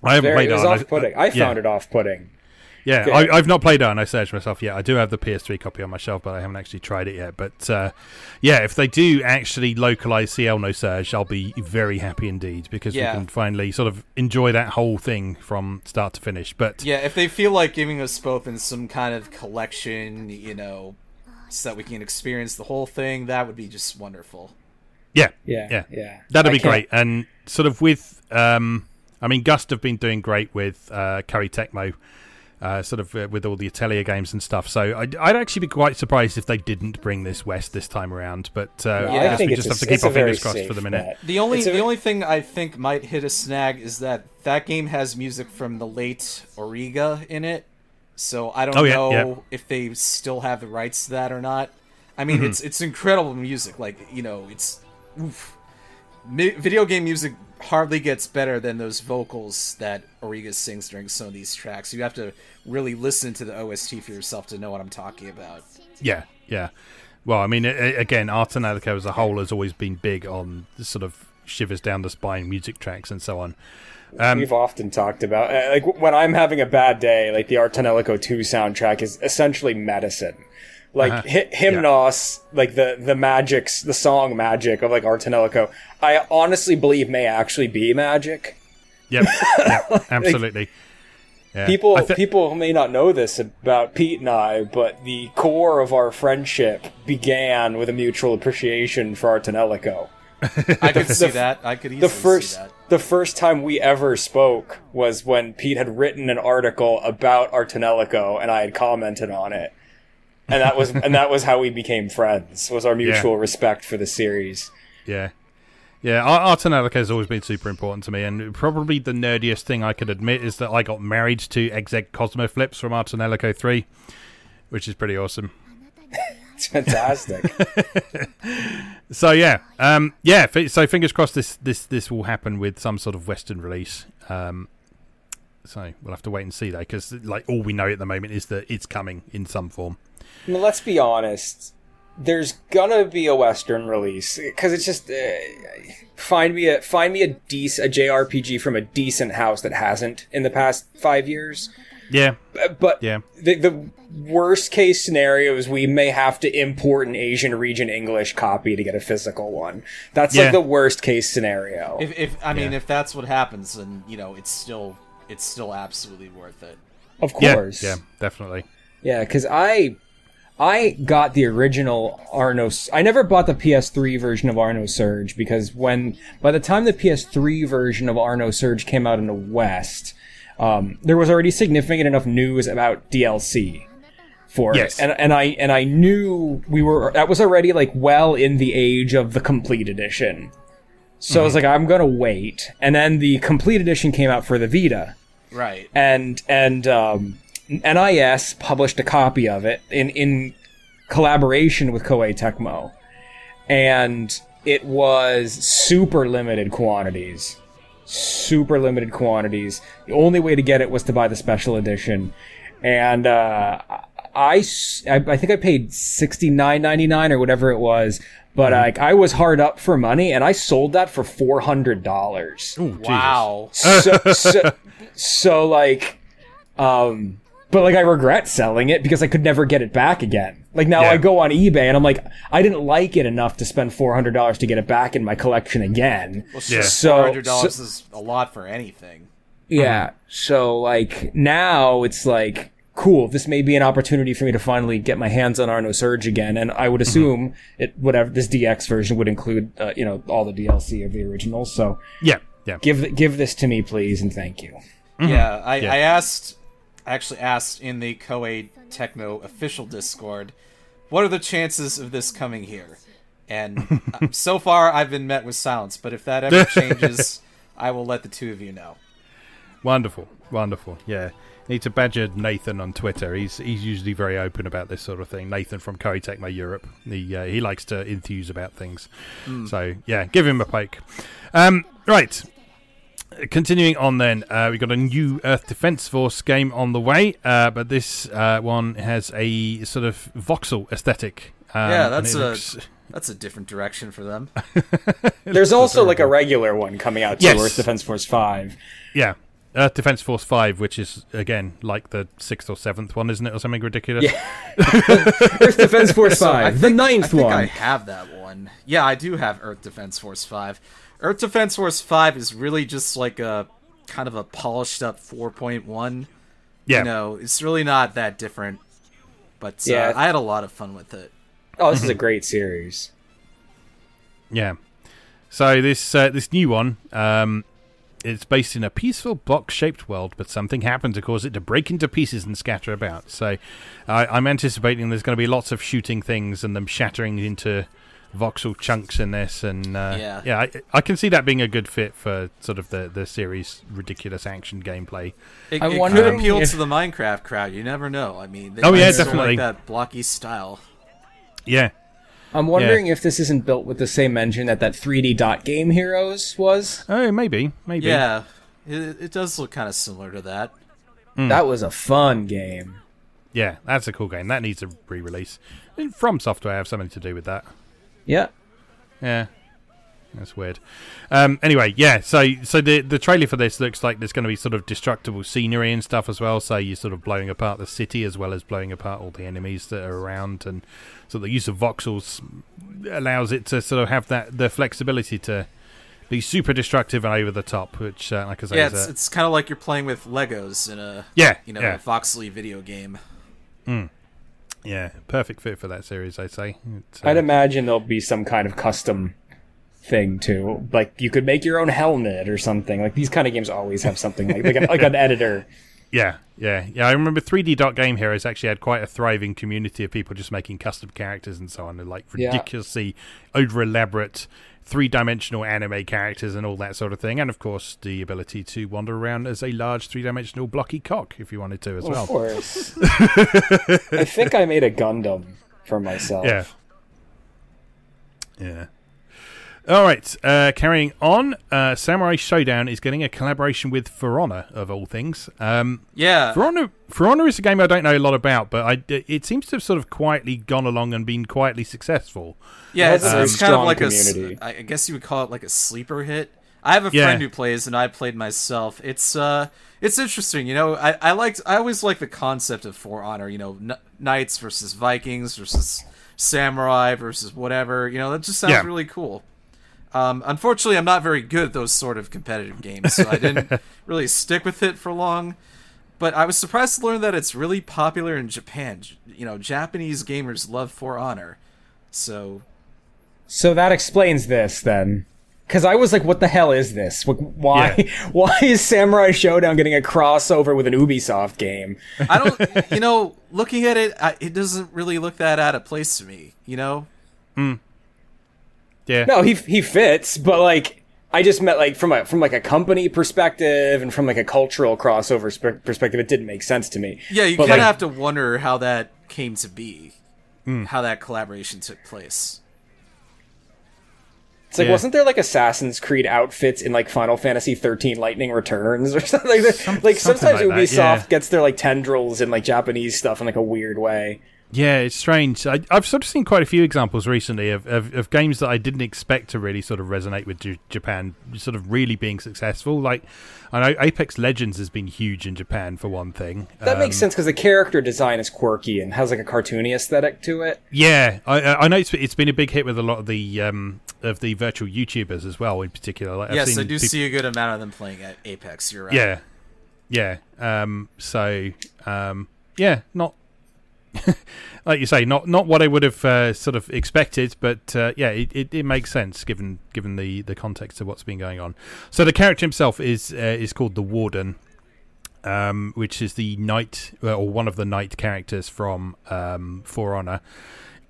I haven't Very, played it was off-putting. I yeah. found it off-putting. Yeah, Good. I, I've not played Ar nosurge myself yet. I do have the PS3 copy on my shelf, but I haven't actually tried it yet. But uh, yeah, if they do actually localize Ciel nosurge, I'll be very happy indeed because Yeah. we can finally sort of enjoy that whole thing from start to finish. But Yeah, if they feel like giving us both in some kind of collection, you know, so that we can experience the whole thing, that would be just wonderful. yeah, Yeah, Yeah. yeah. that'd I be can't- great. And sort of with, um, I mean, Gust have been doing great with uh, Koei Tecmo. Uh, sort of uh, with all the Atelier games and stuff, so I'd, I'd actually be quite surprised if they didn't bring this west this time around. But uh, No, I Yeah. guess we just a- have to keep our fingers crossed for the minute. bet. The only It's a- the only thing I think might hit a snag is that that game has music from the late Origa in it. So I don't Oh, yeah, know yeah. if they still have the rights to that or not. I Mm-hmm. mean, it's it's incredible music. Like you know, it's oof. Mi- video game music hardly gets better than those vocals that Origa sings during some of these tracks. You have to really listen to the OST for yourself to know what I'm talking about. Yeah, yeah. Well, I mean, a- a- again, Art as a whole has always been big on the sort of shivers down the spine music tracks and so on. Um, We've often talked about uh, like when I'm having a bad day, like the Ar tonelico 2 soundtrack is essentially medicine. Like Uh-huh. hi- Hymnos, like the the magics, the song magic of like Ar tonelico, I honestly believe may actually be magic. Yep, yep, absolutely. Yeah. People I thi- people may not know this about Pete and I, but the core of our friendship began with a mutual appreciation for Ar tonelico. I could see that. I could easily the first see that. the first time we ever spoke was when Pete had written an article about Ar tonelico and I had commented on it. And that was and that was how we became friends. Was our mutual respect for the series. Yeah. Yeah, Ar- Art and has always been super important to me, and probably the nerdiest thing I could admit is that I got married to Exec Cosmo Flips from Ar tonelico 3, which is pretty awesome. It's fantastic. So yeah, um, yeah. F- so fingers crossed this this this will happen with some sort of Western release. Um, so we'll have to wait and see though, because like all we know at the moment is that it's coming in some form. I mean, let's be honest. There's gonna be a Western release because it's just uh, find me a find me a dec- a JRPG from a decent house that hasn't in the past five years. Yeah, Uh, But yeah, the, the worst case scenario is we may have to import an Asian region English copy to get a physical one. That's Yeah. like the worst case scenario. If, if I mean, if that's what happens, then you know, it's still it's still absolutely worth it. of yeah, course. yeah, definitely. Yeah, because I I got the original Arno. I never bought the PS3 version of Ar nosurge because when by the time the PS3 version of Ar nosurge came out in the West, um, there was already significant enough news about DLC for Yes. it, and and I and I knew we were that was already like well in the age of the complete edition. So I was like, I'm gonna wait, and then the complete edition came out for the Vita. Right. and and um, NIS published a copy of it in in collaboration with Koei Tecmo, and it was super limited quantities, super limited quantities. The only way to get it was to buy the special edition, and uh, I, I- think I paid sixty nine ninety nine or whatever it was, but like I was hard up for money and I sold that for four hundred dollars. Wow. So, so, so like, um, but like I regret selling it because I could never get it back again. Like now Yeah. I go on eBay and I'm like, I didn't like it enough to spend four hundred dollars to get it back in my collection again. Well, Yeah. So- Four hundred dollars so- is a lot for anything. Yeah. So like now it's like cool. This may be an opportunity for me to finally get my hands on Ar nosurge again, and I would assume it whatever this DX version would include, uh, you know, all the DLC of the original. So Yeah, yeah. give give this to me, please, and thank you. Yeah, I, Yeah. I asked, I actually asked in the Koei Tecmo official Discord, what are the chances of this coming here? And uh, so far, I've been met with silence. But if that ever changes, I will let the two of you know. Wonderful, wonderful. Yeah, need to badger Nathan on Twitter. He's he's usually very open about this sort of thing. Nathan from Koei Tech Tecmo Europe. He uh, he likes to enthuse about things. So yeah, give him a poke. Um, right. Continuing on, then uh, we've got a new Earth Defense Force game on the way, uh, but this uh, one has a sort of voxel aesthetic. Um, Yeah, that's a looks- that's a different direction for them. There's also like a regular one coming out too, Yes. Earth Defense Force Five. yeah. Earth Defense Force Five, which is again like the sixth or seventh one, isn't it, or something ridiculous? Yeah. Earth Defense Force So I Five, the ninth I think one. I have that one. Yeah, I do have Earth Defense Force 5. Earth Defense Force 5 is really just like a kind of a polished up 4.1. yeah. You know, it's really not that different. But uh, Yeah. I had a lot of fun with it. Oh, this is a great series. Yeah. So this uh, this new one, um, it's based in a peaceful block-shaped world, but something happened to cause it to break into pieces and scatter about. So I, I'm anticipating there's going to be lots of shooting things and them shattering into voxel chunks in this, and uh, Yeah. yeah, I, I can see that being a good fit for sort of the the series' ridiculous action gameplay. It, I'm it could wondering appeal if- to the Minecraft crowd. You never know. I mean, they Oh, might yeah, still definitely. like that blocky style. Yeah. I'm wondering if this isn't built with the same engine that that 3D Dot Game Heroes was. Oh, maybe, maybe. Yeah, it, it does look kind of similar to that. Mm. That was a fun game. Yeah, that's a cool game. That needs a re-release. From Software have something to do with that. Yeah. Yeah, that's weird. Um, anyway, yeah. So, so the the trailer for this looks like there's going to be sort of destructible scenery and stuff as well. So you're sort of blowing apart the city as well as blowing apart all the enemies that are around, and so the use of voxels allows it to sort of have that the flexibility to be super destructive and over the top. Which, uh, like I say, Yeah, it's, a- it's kind of like you're playing with Legos in a yeah, you know yeah, a Voxley video game. yeah, perfect fit for that series. I'd say. Uh, I'd imagine there'll be some kind of custom thing too. Like you could make your own helmet or something. Like these kind of games always have something like like, an, like an editor. Yeah, yeah, yeah. I remember 3D Dot Game Heroes actually had quite a thriving community of people just making custom characters and so on, and like Yeah. ridiculously over elaborate three dimensional anime characters and all that sort of thing. And of course, the ability to wander around as a large three dimensional blocky cock if you wanted to as well. Of course. I think I made a Gundam for myself. Yeah. Yeah. All right, uh, carrying on. Uh, Samurai Shodown is getting a collaboration with For Honor, of all things. Um, Yeah, For Honor, For Honor is a game I don't know a lot about, but I, it seems to have sort of quietly gone along and been quietly successful. yeah, it's, has a very it's kind of like a. s- community. I guess you would call it like a sleeper hit. I have a Yeah. friend who plays, and I played myself. It's uh, it's interesting. You know, I I liked. I always like the concept of For Honor. You know, kn- knights versus Vikings versus samurai versus whatever. You know, that just sounds Yeah. really cool. Um, unfortunately, I'm not very good at those sort of competitive games, so I didn't really stick with it for long. But I was surprised to learn that it's really popular in Japan. You know, Japanese gamers love For Honor. So So that explains this then. Cause I was like, what the hell is this? Like, Why, why is Samurai Shodown getting a crossover with an Ubisoft game? I don't, you know, looking at it, I, it doesn't really look that out of place to me. You know, Yeah. No, he he fits, but like I just meant like from a from like a company perspective and from like a cultural crossover sp- perspective, it didn't make sense to me. yeah, you kind of like- have to wonder how that came to be, hmm. how that collaboration took place. It's like, Yeah. wasn't there like Assassin's Creed outfits in like Final Fantasy 13 Lightning Returns or something like that? like something sometimes like that, Ubisoft yeah. gets their like tendrils in like Japanese stuff in like a weird way. Yeah, it's strange. I, I've sort of seen quite a few examples recently of, of, of games that I didn't expect to really sort of resonate with J- Japan, sort of really being successful. Like, I know Apex Legends has been huge in Japan for one thing. That makes Um, sense because the character design is quirky and has like a cartoony aesthetic to it. Yeah, I, I I know it's, it's been a big hit with a lot of the um, of the virtual YouTubers as well, in particular. Like, I've yes, seen I do peop- see a good amount of them playing at Apex. You're right. Yeah, yeah. Um, so um, yeah, not like you say, not not what I would have uh, sort of expected, but uh, yeah, it, it, it makes sense given given the, the context of what's been going on. So the character himself is uh, is called the Warden, um, which is the knight uh, or one of the knight characters from um, For Honor.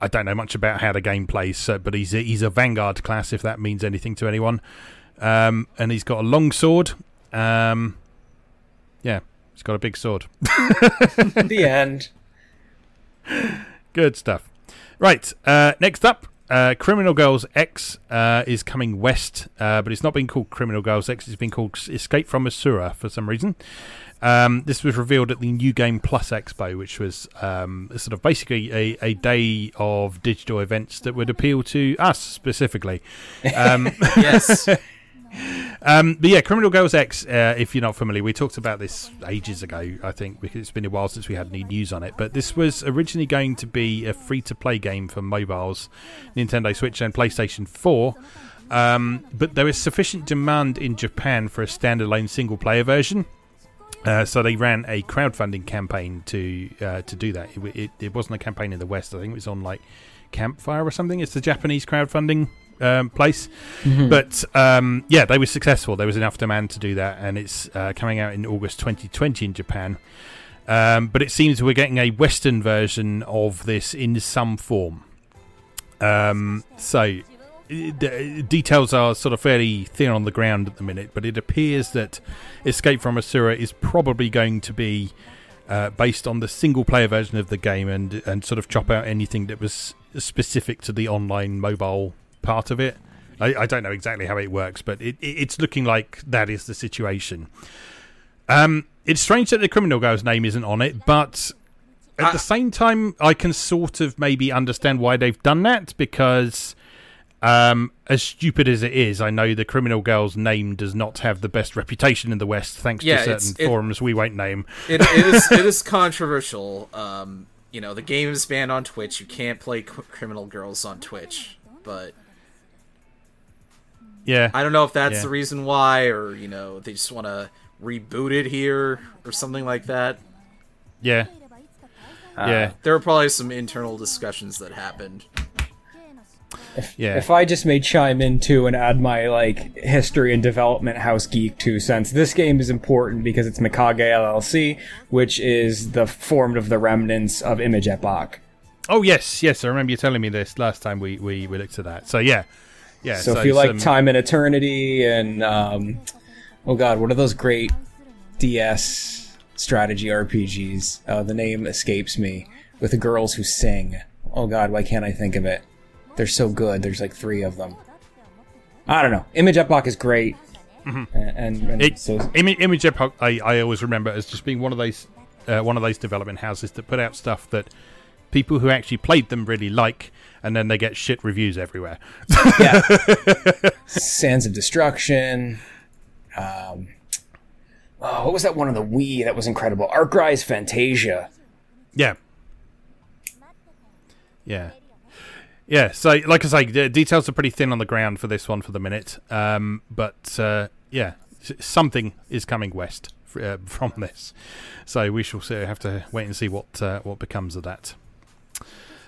I don't know much about how the game plays, so, but he's a, he's a Vanguard class if that means anything to anyone. Um, and he's got a long sword. Um, yeah, he's got a big sword. the end. Good stuff. Right, uh, next up, uh, Criminal Girls X uh, is coming west, uh, but it's not been called Criminal Girls X. It's been called Escape from Asura for some reason. Um, this was revealed at the New Game Plus Expo, which was um, sort of basically a, a day of digital events that would appeal to us specifically. Um, Yes. um, but yeah, Criminal Girls X, uh, if you're not familiar, we talked about this ages ago, I think, because it's been a while since we had any news on it. But this was originally going to be a free to play game for mobiles, Nintendo Switch, and PlayStation 4. Um, but there was sufficient demand in Japan for a standalone single player version. Uh, so they ran a crowdfunding campaign to uh, to do that. It, it, it wasn't a campaign in the West. I think it was on like Campfire or something. It's the Japanese crowdfunding um, place. But um, yeah, they were successful. There was enough demand to do that, and it's uh, coming out in August 2020 in Japan. Um, but it seems we're getting a Western version of this in some form. Um, so the details are sort of fairly thin on the ground at the minute, but it appears that Escape from Asura is probably going to be uh, based on the single player version of the game and and sort of chop out anything that was specific to the online mobile part of it. I, I don't know exactly how it works, but it, it, it's looking like that is the situation. Um, it's strange that the criminal girl's name isn't on it, but at I- the same time, I can sort of maybe understand why they've done that because, um, as stupid as it is, I know the criminal girl's name does not have the best reputation in the West, thanks Yeah, to certain it- forums we won't name. it, it is it is controversial. Um, you know, the game is banned on Twitch. You can't play c- Criminal Girls on Twitch, but Yeah, I don't know if that's Yeah. the reason why, or you know, they just want to reboot it here or something like that. yeah, uh, yeah, There were probably some internal discussions that happened. yeah. If I just may chime in too and add my like history and development house geek two cents, this game is important because it's Mikage LLC, which is the formed of the remnants of Image Epoch. Oh yes, yes. I remember you telling me this last time we we, we looked at that. So yeah, yeah. So, if you like some- Time and Eternity and um, oh god, what are those great DS strategy RPGs? Uh, the name escapes me. With the girls who sing. Oh god, why can't I think of it? They're so good. There's like three of them. I don't know. Image Epoch is great. And, and, and It, so Image, Image Epoch, I, I always remember as just being one of those uh, one of those development houses that put out stuff that people who actually played them really like, and then they get shit reviews everywhere. yeah. Sands of Destruction. Um, oh, what was that one on the Wii that was incredible? Arcrise Fantasia. Yeah. Yeah. Yeah, so like I say, the details are pretty thin on the ground for this one for the minute. Um, but uh, yeah, something is coming west f- uh, from this, so we shall see, have to wait and see what uh, what becomes of that.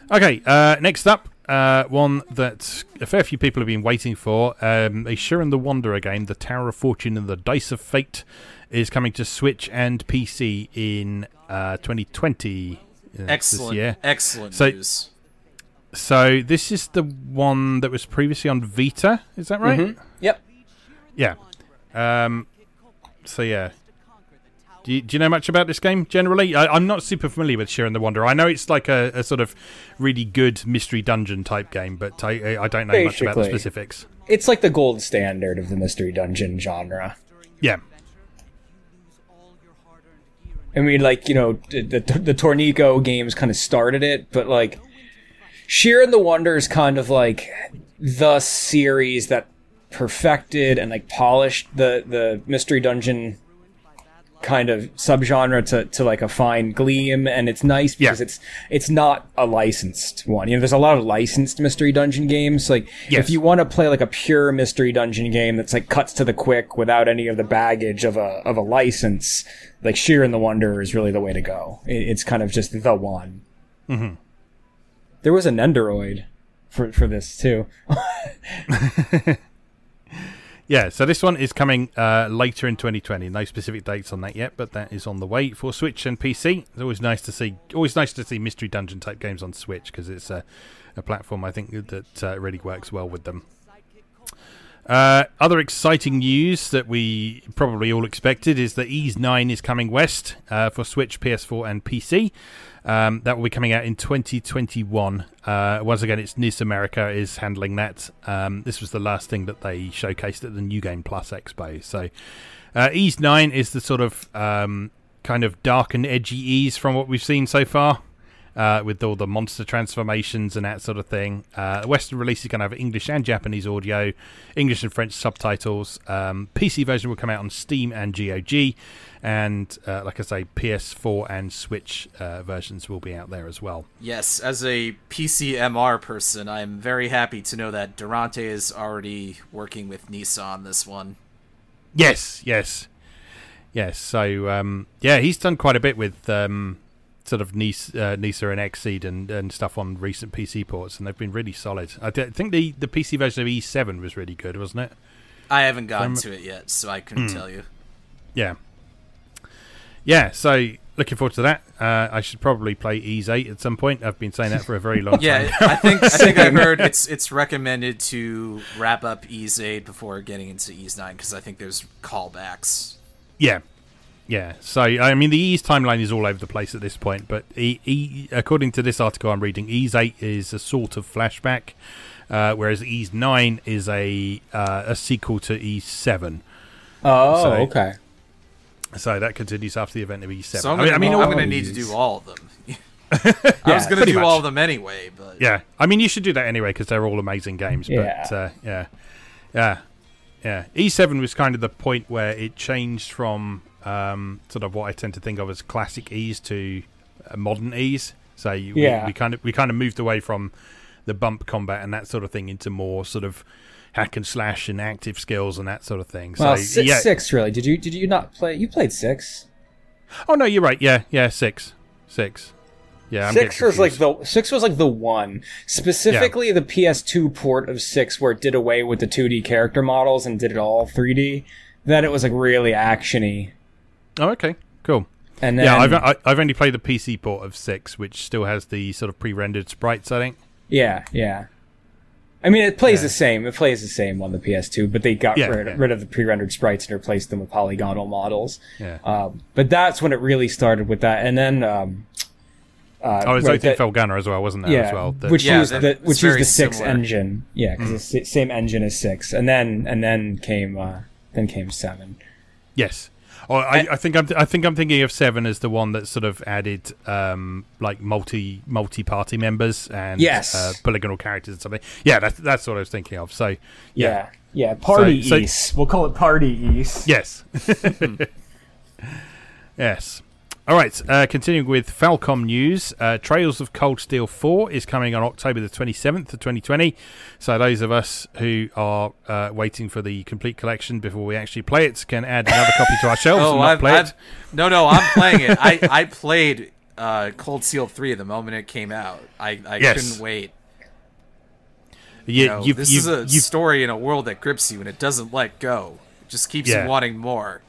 Okay, uh, next up, uh, one that a fair few people have been waiting for, um, a Shiren the Wanderer game, The Tower of Fortune and the Dice of Fate, is coming to Switch and PC in uh, 2020. uh, this Excellent, year. excellent So- news. So this is the one that was previously on Vita, is that right? Mhm. Yep. Yeah. Um. So yeah. Do you, do you know much about this game generally? I, I'm not super familiar with Shiren the Wanderer. I know it's like a, a sort of really good mystery dungeon type game, but I, I don't know much about the specifics. It's like the gold standard of the mystery dungeon genre. Yeah, I mean, like you know, the the, the Torneko games kind of started it, but like Shiren the Wanderer is kind of like the series that perfected and like polished the the mystery dungeon kind of subgenre to, to like a fine gleam and it's nice because Yeah. it's it's not a licensed one you know there's a lot of licensed mystery dungeon games like Yes. if you want to play like a pure mystery dungeon game that's like cuts to the quick without any of the baggage of a of a license like Shiren the Wanderer is really the way to go it, it's kind of just the one mm-hmm. there was a nendoroid for for this too yeah. So this one is coming uh, later in 2020. No specific dates on that yet, but that is on the way for Switch and PC. It's always nice to see, always nice to see mystery dungeon type games on Switch because it's a, a platform I think that uh, really works well with them. Uh, other exciting news that we probably all expected is that Ys 9 is coming west uh, for Switch, PS4, and PC. Um, that will be coming out in 2021. Uh, once again, it's NIS America is handling that. Um, this was the last thing that they showcased at the New Game Plus Expo. So, uh, Ys 9 is the sort of um, kind of dark and edgy Ys from what we've seen so far uh, with all the monster transformations and that sort of thing. Uh, Western release is going to have English and Japanese audio, English and French subtitles. Um, PC version will come out on Steam and GOG, and uh, like I say, PS4 and Switch uh, versions will be out there as well. Yes, as a PCMR person, I'm very happy to know that Durante is already working with Nisa on this one. Yes, yes, yes. So um, yeah, he's done quite a bit with. Um, Sort of Nisa, uh, Nisa and Xseed and, and stuff on recent PC ports, and they've been really solid. I th- think the, the PC version of Ys 7 was really good, wasn't it? I haven't gotten to it yet, so I couldn't Hmm. tell you. Yeah. Yeah, so looking forward to that. Uh, I should probably play Ys 8 at some point. I've been saying that for a very long Yeah, time. Yeah, I think I think I heard it's it's recommended to wrap up Ys 8 before getting into Ys 9 because I think there's callbacks. yeah. Yeah. So, I mean, the E's timeline is all over the place at this point, but e, e, according to this article I'm reading, Ys 8 is a sort of flashback, uh, whereas Ys 9 is a, uh, a sequel to Ys 7. oh So- okay So that continues after the event of E seven. So I'm gonna, mean, I mean, I'm gonna need to do all of them. I was gonna do much. all of them anyway, but Yeah, I mean, you should do that anyway because they're all amazing games. But Yeah. uh, yeah, yeah, yeah. Ys 7 was kind of the point where it changed from um, sort of what I tend to think of as classic Ys to uh, modern Ys. So you, Yeah. we, we kind of we kind of moved away from the bump combat and that sort of thing into more sort of hack and slash and active skills and that sort of thing. So well six, yeah. six really did you did you not play you played six. Oh no, you're right. Yeah, yeah. Six, six. Yeah, I'm six was like the six was like the one specifically the PS2 port of six where it did away with the 2D character models and did it all 3D. Then it was like really actiony, Oh, okay, cool. and then yeah, I've I, I've only played the PC port of six, which still has the sort of pre-rendered sprites. I think. yeah yeah. I mean, it plays Yeah. the same. It plays the same on the PS2, but they got Yeah, rid, yeah. rid of the pre-rendered sprites and replaced them with polygonal models. Yeah. Um, but that's when it really started with that, and then um, uh, oh, it's right, Oath that- Felghana as well, wasn't there? yeah, As well. The- which Yeah, used the which used the six similar. engine. Yeah, because it's the same engine as six, and then and then came uh, then came seven. yes. Oh, I, I think I'm I think I'm thinking of seven as the one that sort of added um, like multi multi party members and Yes. uh, polygonal characters and something. Yeah, that's that's what I was thinking of. So Yeah, yeah, Party So- so- East. We'll call it Party East. yes, yes. All right, uh, continuing with Falcom news, uh, Trails of Cold Steel 4 is coming on October the 27th of 2020. So those of us who are uh, waiting for the complete collection before we actually play it can add another copy to our shelves oh, and not I've, play I've it. no, no, I'm playing it. I I played uh, Cold Steel three the moment it came out. I I Yes. couldn't wait. You, You know, you've, this you've, is a you've- story in a world that grips you and it doesn't let go. It just keeps Yeah. you wanting more.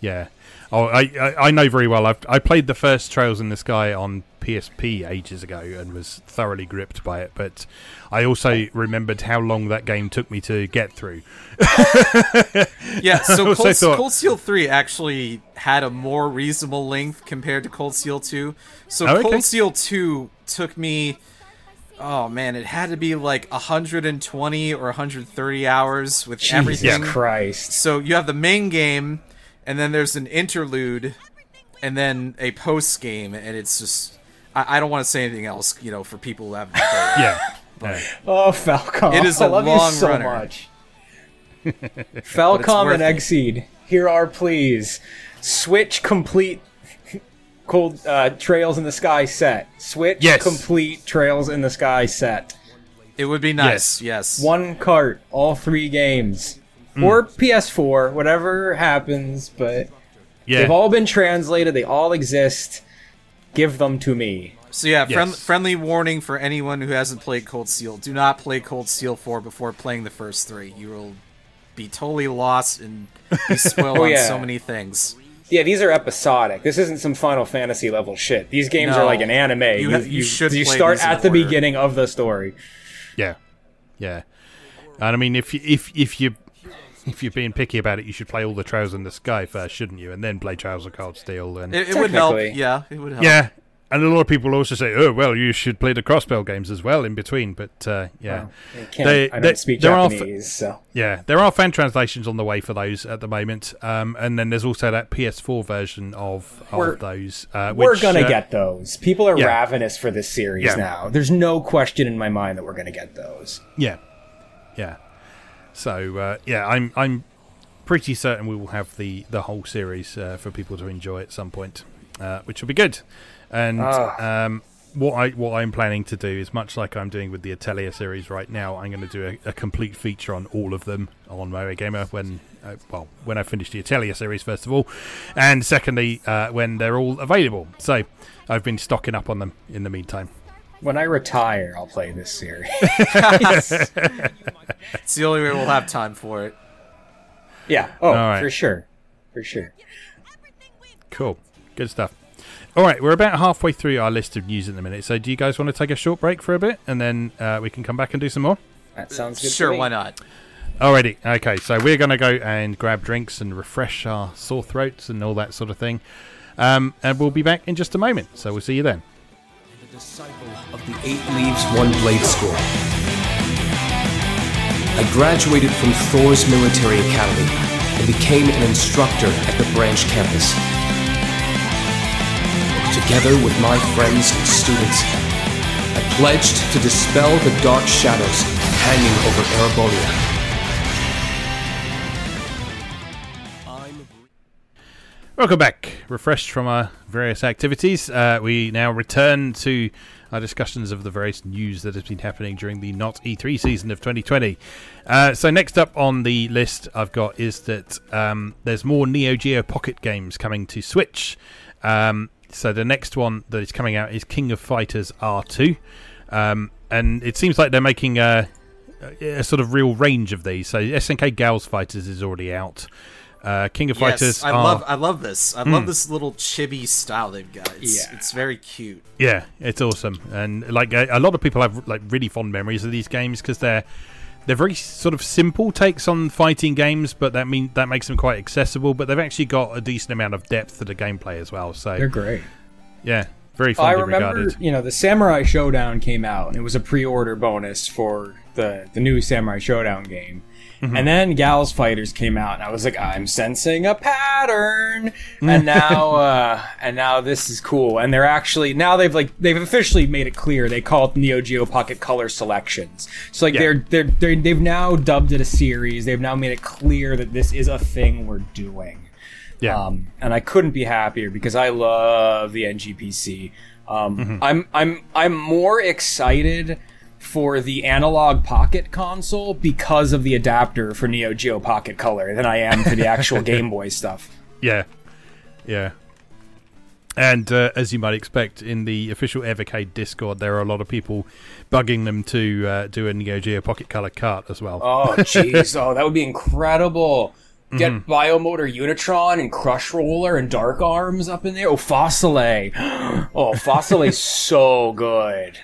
Yeah. Oh, I, I I know very well. I've I played the first Trails in the Sky on PSP ages ago and was thoroughly gripped by it. But I also remembered how long that game took me to get through. Yeah, so Cold, thought- Cold Steel 3 actually had a more reasonable length compared to Cold Steel 2. So Oh, okay. Cold Steel 2 took me oh man, it had to be like 120 or 130 hours with Jesus everything. Christ. So you have the main game and then there's an interlude and then a post game and it's just I, I don't want to say anything else, you know, for people who haven't played. Yeah. yeah. Oh, Falcom. It is I a love long you so runner. much. Falcom and it. Xseed, here are please. Switch complete cold uh, Trails in the Sky set. Switch Yes. complete Trails in the Sky set. It would be nice. Yes. One cart, all three games. Hmm. Or PS4, whatever happens, but Yeah. they've all been translated, they all exist. Give them to me. So yeah, friend, friendly warning for anyone who hasn't played Cold Steel: Do not play Cold Steel 4 before playing the first three. You will be totally lost and be spoiled Oh, on so many things. Yeah, these are episodic. This isn't some Final Fantasy level shit. These games No. are like an anime. You ha- you should you play start at the order. beginning of the story. Yeah, yeah. And I mean, if you, if if you if you're being picky about it, you should play all the Trails in the Sky first, shouldn't you? And then play Trails of Cold Steel. And It, it would help. Yeah, it would help. yeah, and a lot of people also say, "Oh, well, you should play the Crossbell games as well in between." But uh, yeah, I can't. They- I don't they- speak there are Japanese, so yeah, there are fan translations on the way for those at the moment. Um, and then there's also that PS4 version of, We're- of those. Uh, we're gonna uh, get those. People are yeah. ravenous for this series Yeah. now. There's no question in my mind that we're gonna get those. Yeah, yeah. So uh, yeah, I'm I'm pretty certain we will have the the whole series uh, for people to enjoy at some point, uh, which will be good. And Ah. um, what I what I'm planning to do is much like I'm doing with the Atelier series right now. I'm going to do a, a complete feature on all of them on MoeGamer when. Uh, well, when I finish the Atelier series, first of all, and secondly, uh, when they're all available. So, I've been stocking up on them in the meantime. When I retire, I'll play this series. It's the only way we'll have time for it. yeah. Oh, All right. for sure, for sure. Cool. Good stuff. All right, we're about halfway through our list of news in the minute. So, do you guys want to take a short break for a bit, and then uh, we can come back and do some more? That sounds good. to Sure, me. why not? Alrighty. Okay, so we're going to go and grab drinks and refresh our sore throats and all that sort of thing, um, and we'll be back in just a moment. So we'll see you then. Disciple of the Eight Leaves One Blade School. I graduated from Thor's Military Academy and became an instructor at the branch campus. Together with my friends and students, I pledged to dispel the dark shadows hanging over Erebonia. Welcome back. Refreshed from our various activities, uh, we now return to our discussions of the various news that has been happening during the Not E3 season of 2020. Uh, so next up on the list I've got is that um, there's more Neo Geo Pocket games coming to Switch. Um, so the next one that is coming out is King of Fighters R2, um, and it seems like they're making a, a sort of real range of these. So SNK Gals Fighters is already out. Uh, King of Fighters. Yes, I are- love I love this. I love this little chibi style they've got. It's, Yeah. it's very cute. Yeah, it's awesome, and like a, a lot of people have like really fond memories of these games because they're they're very sort of simple takes on fighting games, but that mean that makes them quite accessible. But they've actually got a decent amount of depth to the gameplay as well. So They're great. yeah, very I fondly remember, regarded. you know, the Samurai Shodown came out, and it was a pre-order bonus for the the new Samurai Shodown game. Mm-hmm. And then Gals Fighters came out, and I was like, I'm sensing a pattern. And now, uh, and now this is cool. And they're actually now they've like they've officially made it clear they call it Neo Geo Pocket Color Selections. So like Yeah. they're, they're they're they've now dubbed it a series. They've now made it clear that this is a thing we're doing. Yeah, Um, and I couldn't be happier because I love the NGPC. Um, Mm-hmm. I'm I'm I'm more excited for the analog pocket console because of the adapter for Neo Geo Pocket Color than I am for the actual Game Boy stuff. yeah, yeah. And uh, as you might expect, in the official Evercade Discord, there are a lot of people bugging them to uh, do a Neo Geo Pocket Color cart as well. Oh jeez, oh that would be incredible. Get Biomotor Unitron and Crush Roller and Dark Arms up in there. Oh, Faselei. oh, Faselei's so good.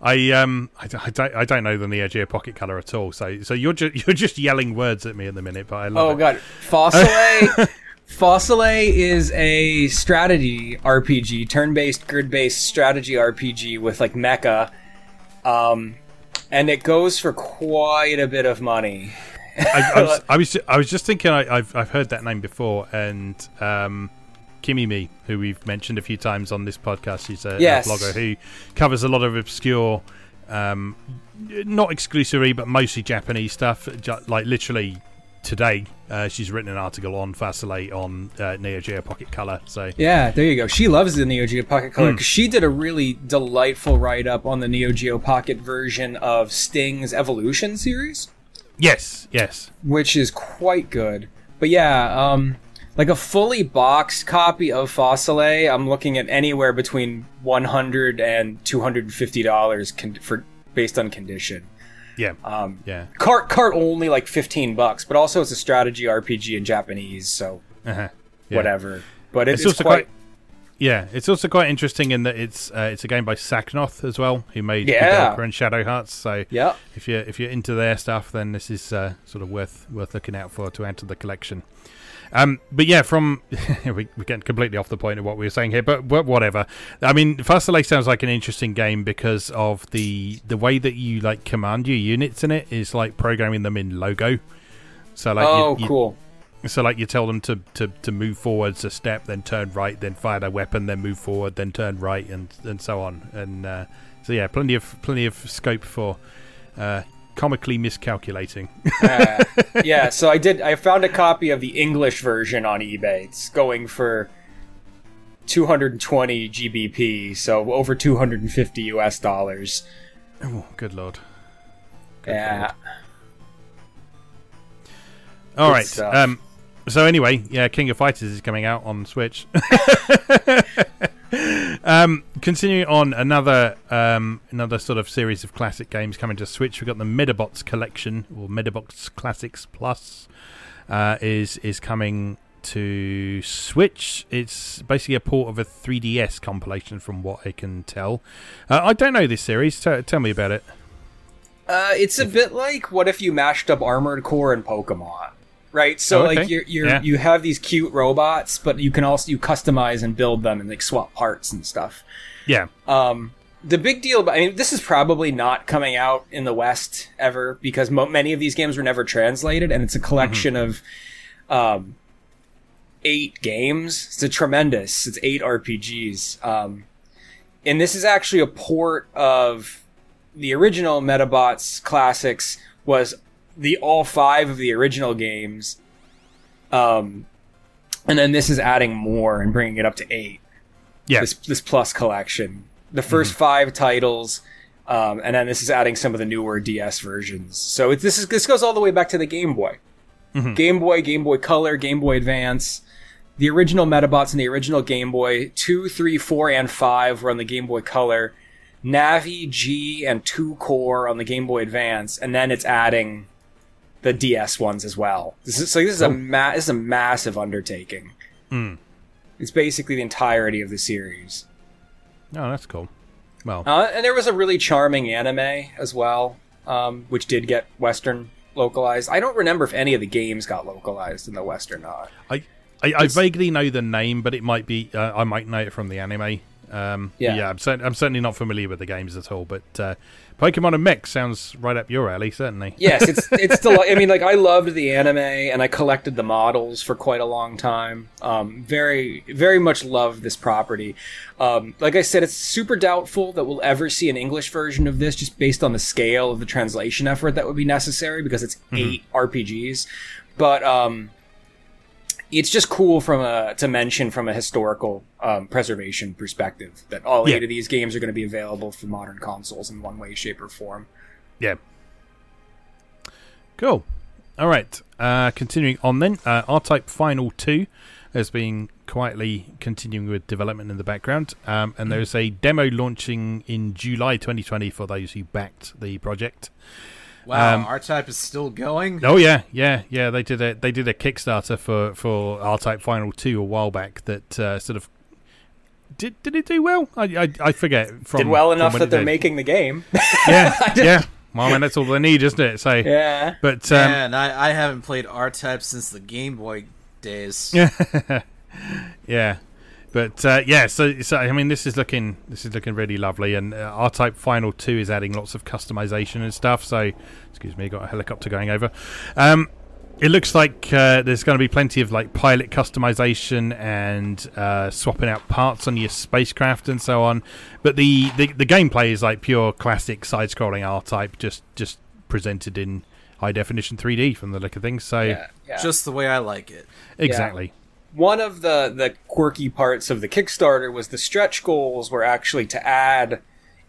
I um I, don't- I don't I don't know the Neo Geo Pocket Color at all. So so you're just you're just yelling words at me at the minute, but I love Oh it. god, Faselei. Faselei is a strategy RPG, turn-based, grid-based strategy RPG with like mecha, um, and it goes for quite a bit of money. I, I, was, I was I was just thinking I, I've I've heard that name before, and um, Kimimi, who we've mentioned a few times on this podcast, she's a, a blogger who covers a lot of obscure, um, not exclusively but mostly Japanese stuff. Like literally today, uh, she's written an article on Faselei on uh, Neo Geo Pocket Color. So Yeah, there you go. She loves the Neo Geo Pocket Color because she did a really delightful write-up on the Neo Geo Pocket version of Sting's Evolution series. Yes, yes, which is quite good. But yeah, um, like a fully boxed copy of Faselei, I'm looking at anywhere between 100 and 250 dollars con- for based on condition. yeah, Um, yeah. cart cart only like 15 bucks, but also it's a strategy RPG in Japanese, so Uh-huh. Yeah. whatever. But it, It's it's, quite, quite Yeah, it's also quite interesting in that it's uh, it's a game by Sacnoth as well, who made Yeah. Koudelka and Shadow Hearts. So yeah. if you're if you're into their stuff, then this is uh, sort of worth worth looking out for to add to the collection. Um, but yeah, from we, we're getting completely off the point of what we were saying here, but, but whatever. I mean, Faselei sounds like an interesting game because of the the way that you like command your units in it is like programming them in logo. So like, you- oh, you, cool. So like you tell them to, to, to move forwards a step, then turn right, then fire their weapon, then move forward, then turn right, and and so on. And uh, so yeah, plenty of plenty of scope for uh, comically miscalculating. Uh, yeah, so I did. I found a copy of the English version on eBay. It's going for 220 GBP, so over 250 US dollars. oh, good lord! Good yeah, lord. All Good right. Um, so anyway, yeah, King of Fighters is coming out on Switch. um, continuing on another um, another sort of series of classic games coming to Switch. We've got the Medabots collection or Medabots Classics Plus uh, is is coming to Switch. It's basically a port of a 3DS compilation, from what I can tell. Uh, I don't know this series. T- tell me about it. uh, it's a bit like what if you mashed up Armored Core and Pokemon, right? So Oh, okay. like you're, you're Yeah. you have these cute robots, but you can also you customize and build them and like swap parts and stuff. Yeah. Um, the big deal, about, I mean, this is probably not coming out in the West ever because mo- many of these games were never translated, and it's a collection of um, eight games. It's a tremendous. It's eight RPGs, um, and this is actually a port of the original Medabots classics. Was the all five of the original games, um, and then this is adding more and bringing it up to eight Yeah. this this plus collection. The 1st five titles, um, and then this is adding some of the newer DS versions. So it, this is this goes all the way back to the Game Boy, Game Boy, Game Boy Color, Game Boy Advance. The original Medabots and the original Game Boy two, three, four, and five were on the Game Boy Color. Navi, G, and two core on the Game Boy Advance, and then it's adding the DS ones as well. This is, so this is a ma- this is a massive undertaking. It's basically the entirety of the series. Oh, that's cool. Well, Uh, and there was a really charming anime as well, um, which did get Western localized. I don't remember if any of the games got localized in the West or not. I, I, I vaguely know the name, but it might be uh, I might know it from the anime. Um, Yeah. yeah, I'm, cer- I'm certainly not familiar with the games at all. But uh, Pokemon and Mix sounds right up your alley, certainly. Yes, it's it's still. I mean, like I loved the anime and I collected the models for quite a long time. Um, very very much loved this property. Um, like I said, it's super doubtful that we'll ever see an English version of this, just based on the scale of the translation effort that would be necessary because it's eight RPGs. But um, it's just cool from a to mention from a historical um, preservation perspective that all Yeah. eight of these games are going to be available for modern consoles in one way, shape, or form. Yeah. Cool. All right. Uh, continuing on then, uh, R-Type Final 2 has been quietly continuing with development in the background. Um, and there's a demo launching in July 2020 for those who backed the project. Wow, Um, R Type is still going. Oh yeah, yeah, yeah. They did a they did a Kickstarter for for R Type Final Two a while back that uh, sort of did did it do well? I I, I forget. From, Did well enough when that they're did. making the game. Yeah, yeah. Well, I mean that's all they need, isn't it? So, yeah. but um, Man, I, I haven't played R Type since the Game Boy days. yeah, but uh, yeah. So, so I mean, this is looking this is looking really lovely, and uh, R Type Final Two is adding lots of customization and stuff. So, excuse me, got a helicopter going over. Um, it looks like uh, there's going to be plenty of like pilot customization and uh, swapping out parts on your spacecraft and so on. But the, the, the gameplay is like pure classic side-scrolling R type, just just presented in high definition 3D from the look of things. So Yeah. yeah. Just the way I like it. exactly, one of the the quirky parts of the Kickstarter was the stretch goals were actually to add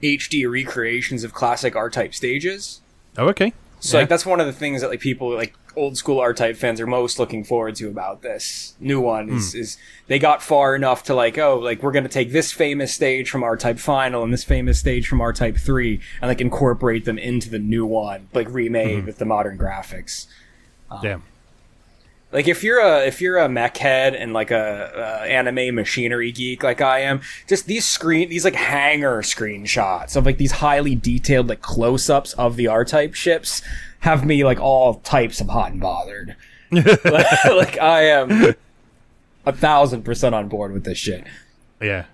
HD recreations of classic R type stages. oh okay, So Yeah. like that's one of the things that like people like old school R type fans are most looking forward to about this new one is, Hmm. is they got far enough to like oh like we're gonna take this famous stage from R type final and this famous stage from R type three and like incorporate them into the new one like remade Hmm. with the modern graphics. yeah, Like if you're a if you're a mech head and like a, uh anime machinery geek like I am, just these screen these like hanger screenshots of like these highly detailed like close ups of the R type ships have me like all types of hot and bothered. like, like I am a thousand percent on board with this shit. yeah,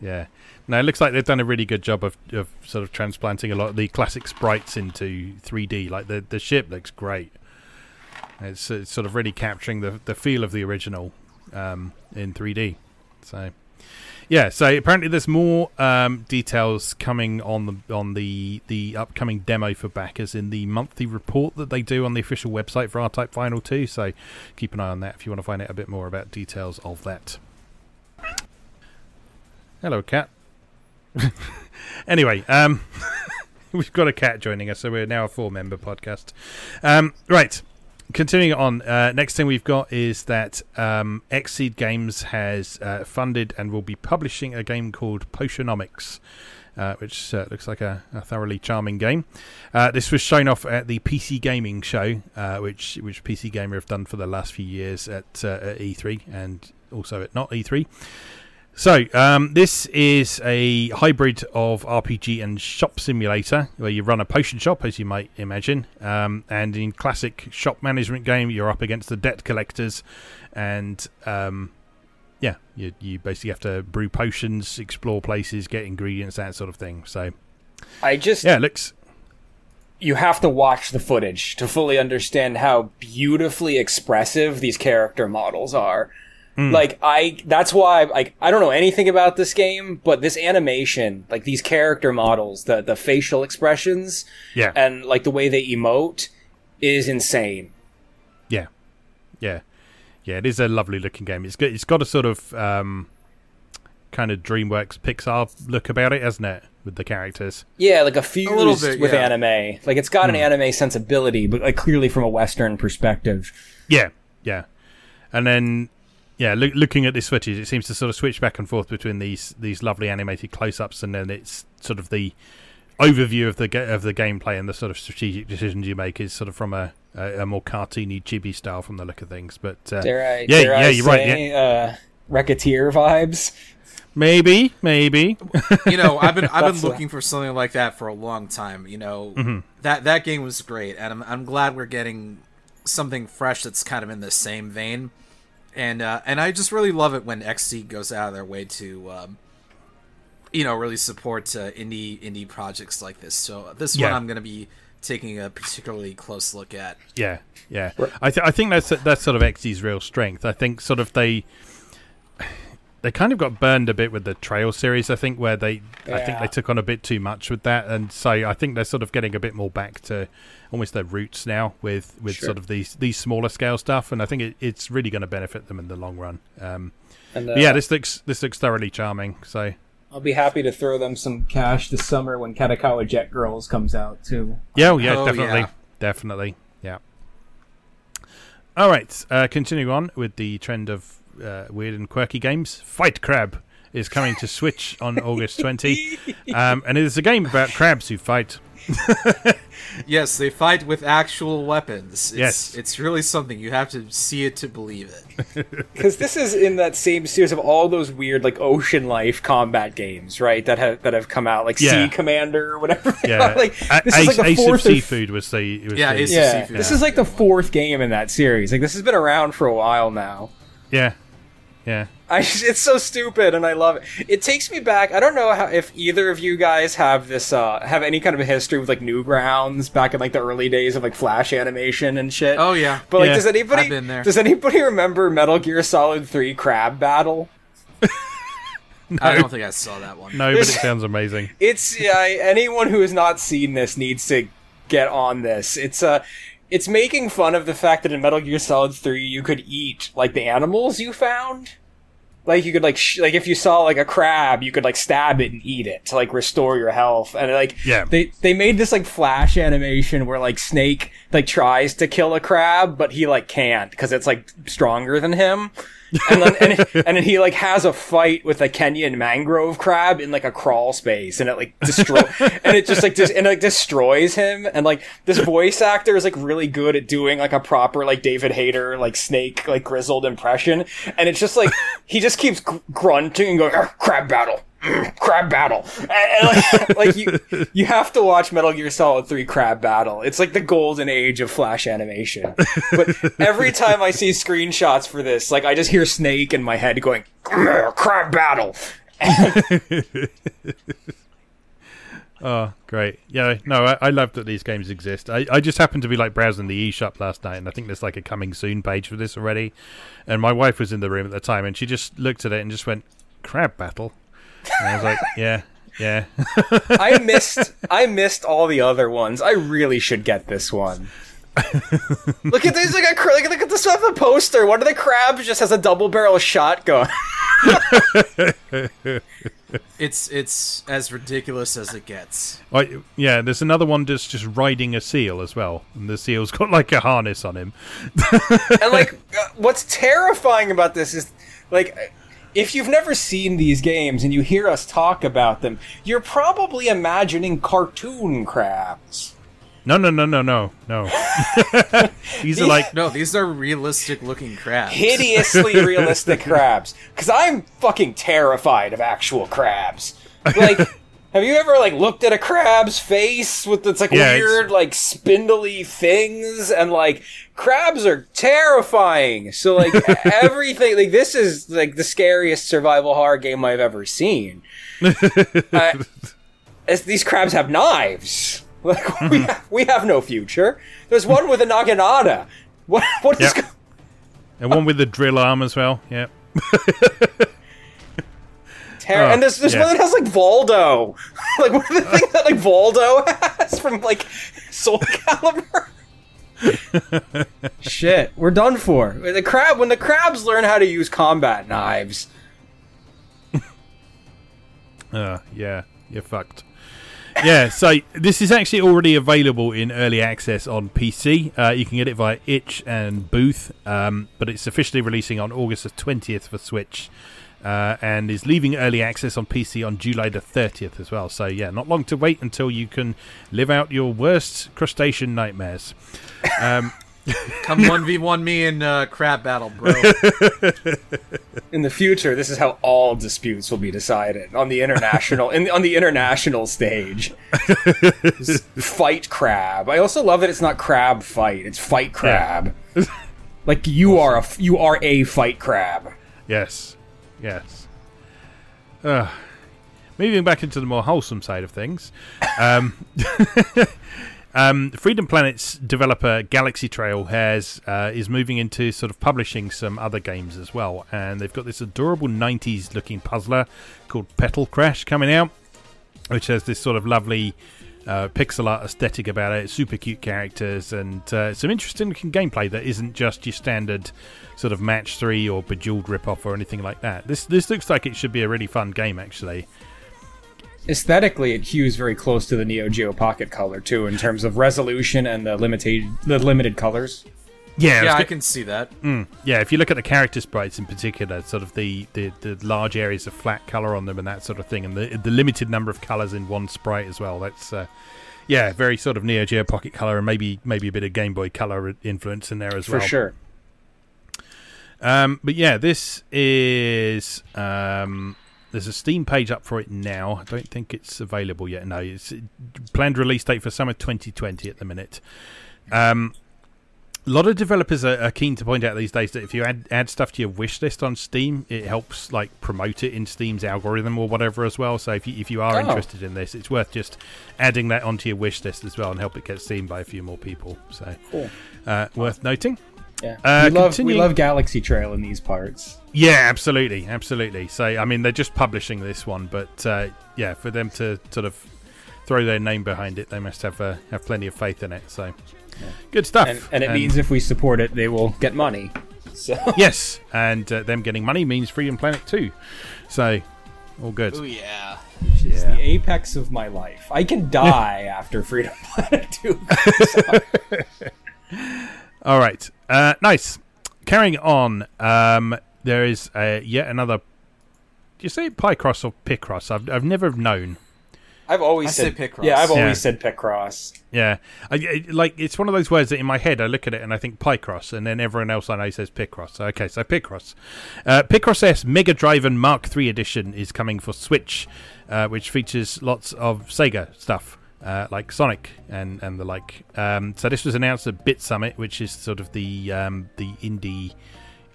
yeah. Now it looks like they've done a really good job of, of sort of transplanting a lot of the classic sprites into 3D. Like the the ship looks great. It's, it's sort of really capturing the the feel of the original um, in 3D. So yeah, so apparently there's more um, details coming on the on the the upcoming demo for backers in the monthly report that they do on the official website for R Type Final 2. So keep an eye on that if you want to find out a bit more about details of that. Hello, cat. anyway, um, we've got a cat joining us, so we're now a four-member podcast. Um, right, continuing on. Uh, next thing we've got is that um, Xseed Games has uh, funded and will be publishing a game called Potionomics. Uh, which uh, looks like a, a thoroughly charming game. Uh, this was shown off at the PC Gaming Show, uh, which which PC Gamer have done for the last few years at, uh, at E3 and also at not E3. So, um, this is a hybrid of RPG and shop simulator where you run a potion shop, as you might imagine. Um, and in classic shop management game, you're up against the debt collectors, and um, yeah, you, you basically have to brew potions, explore places, get ingredients, that sort of thing. So, I just yeah, it looks you have to watch the footage to fully understand how beautifully expressive these character models are. Like I that's why like I don't know anything about this game, but this animation, like these character models, the the facial expressions yeah, and like the way they emote is insane. yeah, yeah, yeah. It is a lovely looking game. It's got it's got a sort of um, kind of DreamWorks Pixar look about it, hasn't it? With the characters. Yeah, like a fused little bit, with yeah. anime. Like it's got an anime sensibility, but like clearly from a western perspective. Yeah, yeah, and then yeah, loo- looking at this footage, it seems to sort of switch back and forth between these these lovely animated close-ups, and then it's sort of the overview of the ga- of the gameplay and the sort of strategic decisions you make is sort of from a a, a more cartoony chibi style from the look of things. But uh, Dare I? yeah, dare yeah, I you're right. Yeah, Uh, Recettear vibes. maybe, maybe. you know, I've been I've been looking for something like that for a long time. You know, Mm-hmm. that that game was great, and I'm I'm glad we're getting something fresh that's kind of in the same vein. And uh, and I just really love it when Xseed goes out of their way to, um, you know, really support uh, indie indie projects like this. So this one I'm going to be taking a particularly close look at. Yeah, yeah. I th- I think that's that's sort of Xseed's real strength. I think sort of they they kind of got burned a bit with the Trail series. I think where they I think they took on a bit too much with that, and so I think they're sort of getting a bit more back to almost their roots now with with Sure. sort of these these smaller scale stuff, and I think it, it's really going to benefit them in the long run. Um, And uh, yeah, this looks this looks thoroughly charming. So I'll be happy to throw them some cash this summer when Kandagawa Jet Girls comes out too. Yeah, oh, yeah, Oh, definitely, yeah. definitely, yeah. All right, uh, continuing on with the trend of uh, weird and quirky games. Fight Crab is coming to Switch on August 20, um, and it is a game about crabs who fight. Yes, they fight with actual weapons. It's, Yes. it's really something. You have to see it to believe it. Because this is in that same series of all those weird like ocean life combat games, right? That have that have come out, like Yeah. Sea Commander or whatever. Yeah, like A- this Ace, is like the Ace fourth or Seafood was the was Yeah, the, Ace of yeah, Seafood. this is like the fourth game in that series. Like this has been around for a while now. yeah, yeah. I it's so stupid and I love it. It takes me back. I don't know how, if either of you guys have this uh have any kind of a history with like Newgrounds back in like the early days of like Flash animation and shit. Oh yeah. But like, Yeah. does anybody I've been there. does anybody remember Metal Gear Solid Three Crab Battle? I don't think I saw that one. No, but it sounds amazing. It's yeah. Anyone who has not seen this needs to get on this. It's uh it's making fun of the fact that in Metal Gear Solid Three you could eat like the animals you found. Like you could like sh- like if you saw like a crab, you could like stab it and eat it to like restore your health. And like Yeah. they they made this like flash animation where like Snake like tries to kill a crab, but he like can't because it's like stronger than him. and then and, and then he like has a fight with a Kenyan mangrove crab in like a crawl space, and it like destroy and it just like dis- and it, like destroys him. And like this voice actor is like really good at doing like a proper like David Hayter like snake like grizzled impression, and it's just like he just keeps gr- grunting and going crab battle. Crab battle, like, like you, you have to watch Metal Gear Solid Three Crab Battle. It's like the golden age of Flash animation. But every time I see screenshots for this, like I just hear Snake in my head going Crab Battle. Oh, great. Yeah, no, I, I love that these games exist. I, I just happened to be like browsing the eShop last night, and I think there's like a coming soon page for this already. And my wife was in the room at the time, and she just looked at it and just went, "Crab battle." And I was like, "Yeah, yeah." I missed I missed all the other ones. I really should get this one. look at these! Like, a, cra- look at this on the poster. One of the crabs just has a double barrel shotgun. It's it's as ridiculous as it gets. Like, yeah, there's another one that's just riding a seal as well, and the seal's got like a harness on him. and like uh, what's terrifying about this is like if you've never seen these games and you hear us talk about them you're probably imagining cartoon crabs No, no, no, no, no, no. These are like No, these are realistic looking crabs. hideously realistic crabs because i'm fucking terrified of actual crabs like have you ever like looked at a crab's face with its like Yeah, it's- weird like spindly things and like crabs are terrifying so like everything like this is like the scariest survival horror game i've ever seen uh, these crabs have knives like we, ha- we have no future there's one with a naginata what, what is Yep. go- and one with the drill arm as well. Yeah. Ter- Oh, and there's, there's yeah. one that has like Voldo. like one of the things that like Voldo has from like Soul Calibur. Shit, we're done for. The crab when the crabs learn how to use combat knives. Uh, yeah, you're fucked. Yeah, so this is actually already available in early access on PC. Uh, you can get it via Itch and Booth, um, but it's officially releasing on August the 20th for Switch. Uh, and is leaving early access on PC on July the 30th as well. So, yeah, not long to wait until you can live out your worst crustacean nightmares. Um, Come one v one me in uh, crab battle, bro. In the future, this is how all disputes will be decided on the international in, on the international stage. fight crab. I also love that it's not crab fight; it's fight crab. like you are a you are a fight crab. Yes, yes. Uh, moving back into the more wholesome side of things, um, um, Freedom Planet's developer Galaxy Trail has uh, is moving into sort of publishing some other games as well, and they've got this adorable '90s looking puzzler called Petal Crash coming out, which has this sort of lovely. Uh, pixel art aesthetic about it, super cute characters, and uh, some interesting looking gameplay that isn't just your standard sort of match three or bejeweled ripoff or anything like that. This this looks like it should be a really fun game actually. Aesthetically, it hews very close to the Neo Geo Pocket Color too, in terms of resolution and the limited the limited colors. Yeah, yeah, I can see that. Mm, yeah. If you look at the character sprites in particular, sort of the, the, the large areas of flat color on them and that sort of thing, and the the limited number of colors in one sprite as well. That's uh, yeah, very sort of Neo Geo Pocket Color and maybe maybe a bit of Game Boy Color influence in there as well. For sure. Um, but yeah, this is um, there's a Steam page up for it now. I don't think it's available yet. No, it's planned release date for summer 2020 at the minute. Um, a lot of developers are, are keen to point out these days that if you add add stuff to your wish list on Steam, it helps like promote it in Steam's algorithm or whatever as well. So if you if you are Oh. interested in this, it's worth just adding that onto your wish list as well and help it get seen by a few more people. So Cool. uh, worth noting. Yeah. Uh, we love we love Galaxy Trail in these parts. Yeah, absolutely, absolutely. So, I mean, they're just publishing this one, but uh, yeah, for them to sort of throw their name behind it, they must have uh, have plenty of faith in it. So, good stuff. And, and it means if we support it, they will get money. So yes, and uh, them getting money means Freedom Planet too. So, all good. Oh yeah. it's the apex of my life. I can die after Freedom Planet 2. All right, uh, nice. Carrying on, um, there is uh, yet another. Do you say Picross or Picross? I've I've never known. I've always I said say Picross. Yeah, I've always Yeah. said Picross. Yeah, I, I- like it's one of those words that in my head I look at it and I think Picross, and then everyone else I know says Picross. So, okay, so Picross, uh, Picross S Mega Drive and Mark III edition is coming for Switch, uh, which features lots of Sega stuff. Uh, like Sonic and, and the like. Um, so this was announced at Bit Summit, which is sort of the um, the indie,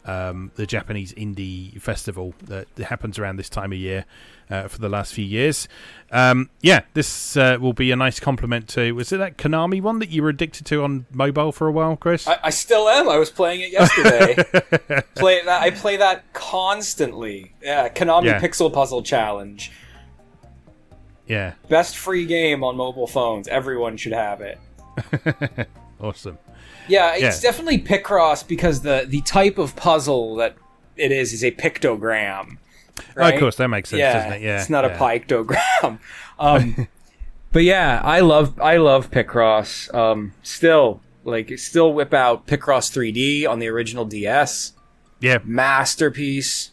um, the Japanese indie festival that happens around this time of year uh, for the last few years. Um, yeah, this uh, will be a nice complement to. Was it that Konami one that you were addicted to on mobile for a while, Chris? I, I still am. I was playing it yesterday. play that. I play that constantly. Yeah, Konami Yeah. Pixel Puzzle Challenge. yeah, Best free game on mobile phones. Everyone should have it. awesome. Yeah, it's Yeah. definitely Picross because the the type of puzzle that it is is a pictogram. Oh, of course, that makes sense, yeah, doesn't it? Yeah, it's not yeah. a pictogram. um, but yeah, I love I love Picross. Um, still, like, still whip out Picross 3D on the original DS. Yeah, Masterpiece.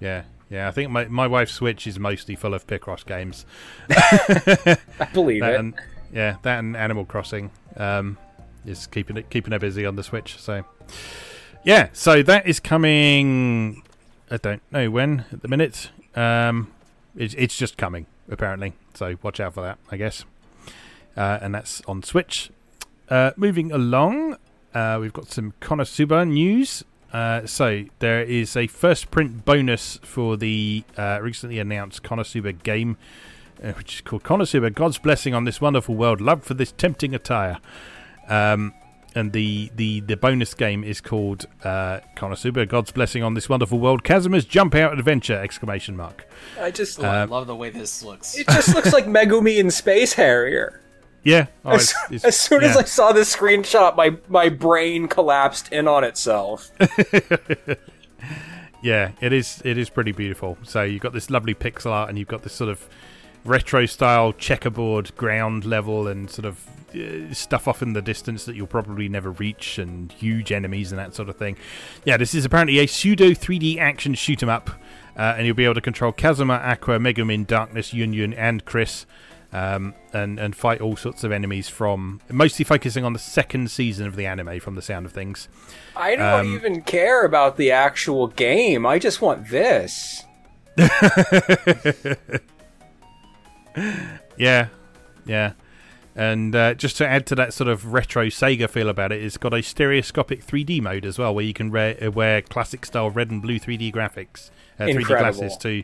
yeah, yeah. I think my my wife's Switch is mostly full of Picross games. I believe That it. and, yeah, that and Animal Crossing um, is keeping it keeping her busy on the Switch. So yeah, so that is coming. I don't know when at the minute. Um, it's it's just coming apparently. So watch out for that, I guess. Uh, and that's on Switch. Uh, moving along, uh, we've got some Konosuba news. Uh, so there is a first print bonus for the uh, recently announced Konosuba game uh, which is called Konosuba, God's Blessing on This Wonderful World, Love for This Tempting Attire. Um, and the, the, the bonus game is called uh, Konosuba, God's Blessing on This Wonderful World, Kazuma's Jump Out Adventure! Exclamation mark. I just Oh, I Uh, love the way this looks. it just looks like Megumin in Space Harrier. Yeah. Oh, As, it's- it's- as soon as. I saw this screenshot, my my brain collapsed in on itself. Yeah, it is. It is pretty beautiful. So you've got this lovely pixel art, and you've got this sort of retro style checkerboard ground level, and sort of uh, stuff off in the distance that you'll probably never reach, and huge enemies and that sort of thing. Yeah, this is apparently a pseudo 3D action shoot 'em up, uh, and you'll be able to control Kazuma, Aqua, Megumin, Darkness, Yun Yun, and Chris. Um, and and fight all sorts of enemies from mostly focusing on the second season of the anime from the sound of things. I don't Um, even care about the actual game. I just want this. Yeah, yeah. And uh, just to add to that sort of retro Sega feel about it, it's got a stereoscopic 3D mode as well, where you can re- uh, wear classic style red and blue 3D graphics, uh, 3D glasses to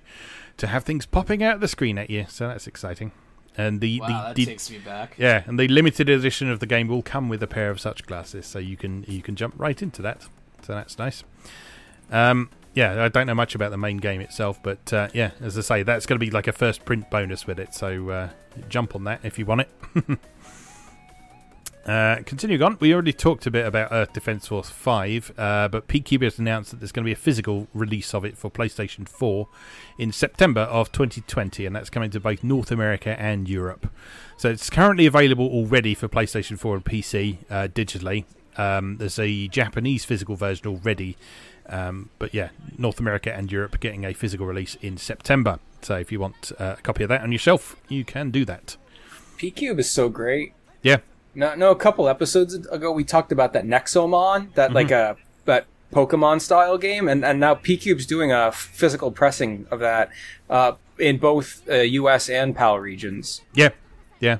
to have things popping out of the screen at you. So that's exciting. And the, wow, the, that the takes me back. yeah, and the limited edition of the game will come with a pair of such glasses, so you can you can jump right into that. So that's nice. Um, yeah, I don't know much about the main game itself, but uh, yeah, as I say, that's going to be like a first print bonus with it. So uh, jump on that if you want it. Uh, continuing on, we already talked a bit about Earth Defense Force 5, uh, but PQube has announced that there's going to be a physical release of it for PlayStation 4 in September of 2020, and that's coming to both North America and Europe. So it's currently available already for PlayStation 4 and PC uh, digitally. Um, there's a Japanese physical version already, um, but yeah, North America and Europe getting a physical release in September. So if you want uh, a copy of that on your shelf, you can do that. PQube is so great. Yeah, No, no. A couple episodes ago, we talked about that Nexomon, that like a that Pokemon style game, and and now PQube's doing a physical pressing of that uh, in both uh, U.S. and PAL regions, yeah, yeah,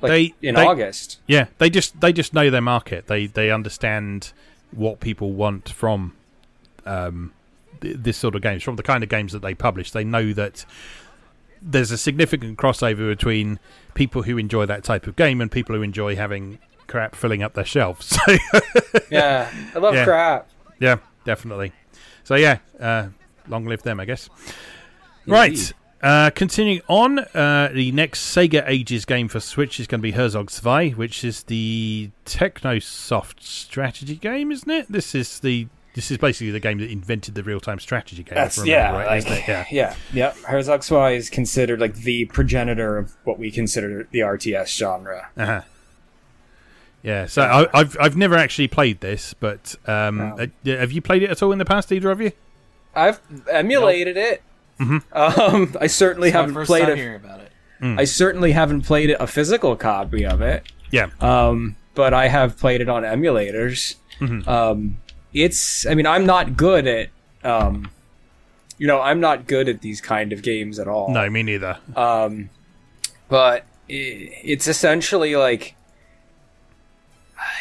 like They- in they- August. yeah. They just they just know their market. They they understand what people want from um, th- this sort of games, from the kind of games that they publish. They know that there's a significant crossover between people who enjoy that type of game and people who enjoy having crap filling up their shelves. So Yeah, I love Yeah. crap. yeah, definitely. So yeah, uh, long live them, I guess. Right. Uh, continuing on, uh, the next Sega Ages game for Switch is going to be Herzog 2, which is the Technosoft strategy game, isn't it? This is the this is basically the game that invented the real time strategy game. That's remember yeah, right, like isn't it? yeah, yeah, yeah. Herzog Zwei is considered like the progenitor of what we consider the RTS genre. uh-huh. yeah. So I, I've I've never actually played this, but um, No. uh, have you played it at all in the past, either of you? I've emulated it. Mm-hmm. Um, I certainly It's haven't first played time it. hearing about it. I certainly haven't played a physical copy of it. Yeah, Um, but I have played it on emulators. Mm-hmm. Um, it's, I mean, I'm not good at, um, you know, I'm not good at these kind of games at all. no, me neither. Um, but i it's essentially like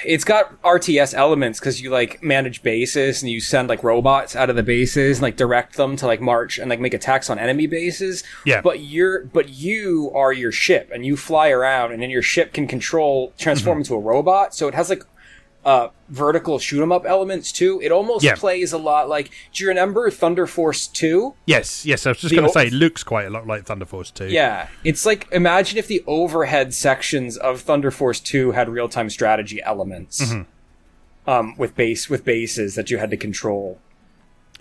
it's got RTS elements because you like manage bases and you send like robots out of the bases and like direct them to like march and like make attacks on enemy bases. Yeah. But you're but you are your ship and you fly around and then your ship can control transform Mm-hmm. into a robot. So it has like uh vertical shoot 'em up elements too. It almost Yeah. plays a lot like do you remember Thunder Force 2? Yes, yes. I was just going to o- say, it looks quite a lot like Thunder Force 2. Yeah, it's like imagine if the overhead sections of Thunder Force Two had real time strategy elements, Mm-hmm. um, with base with bases that you had to control.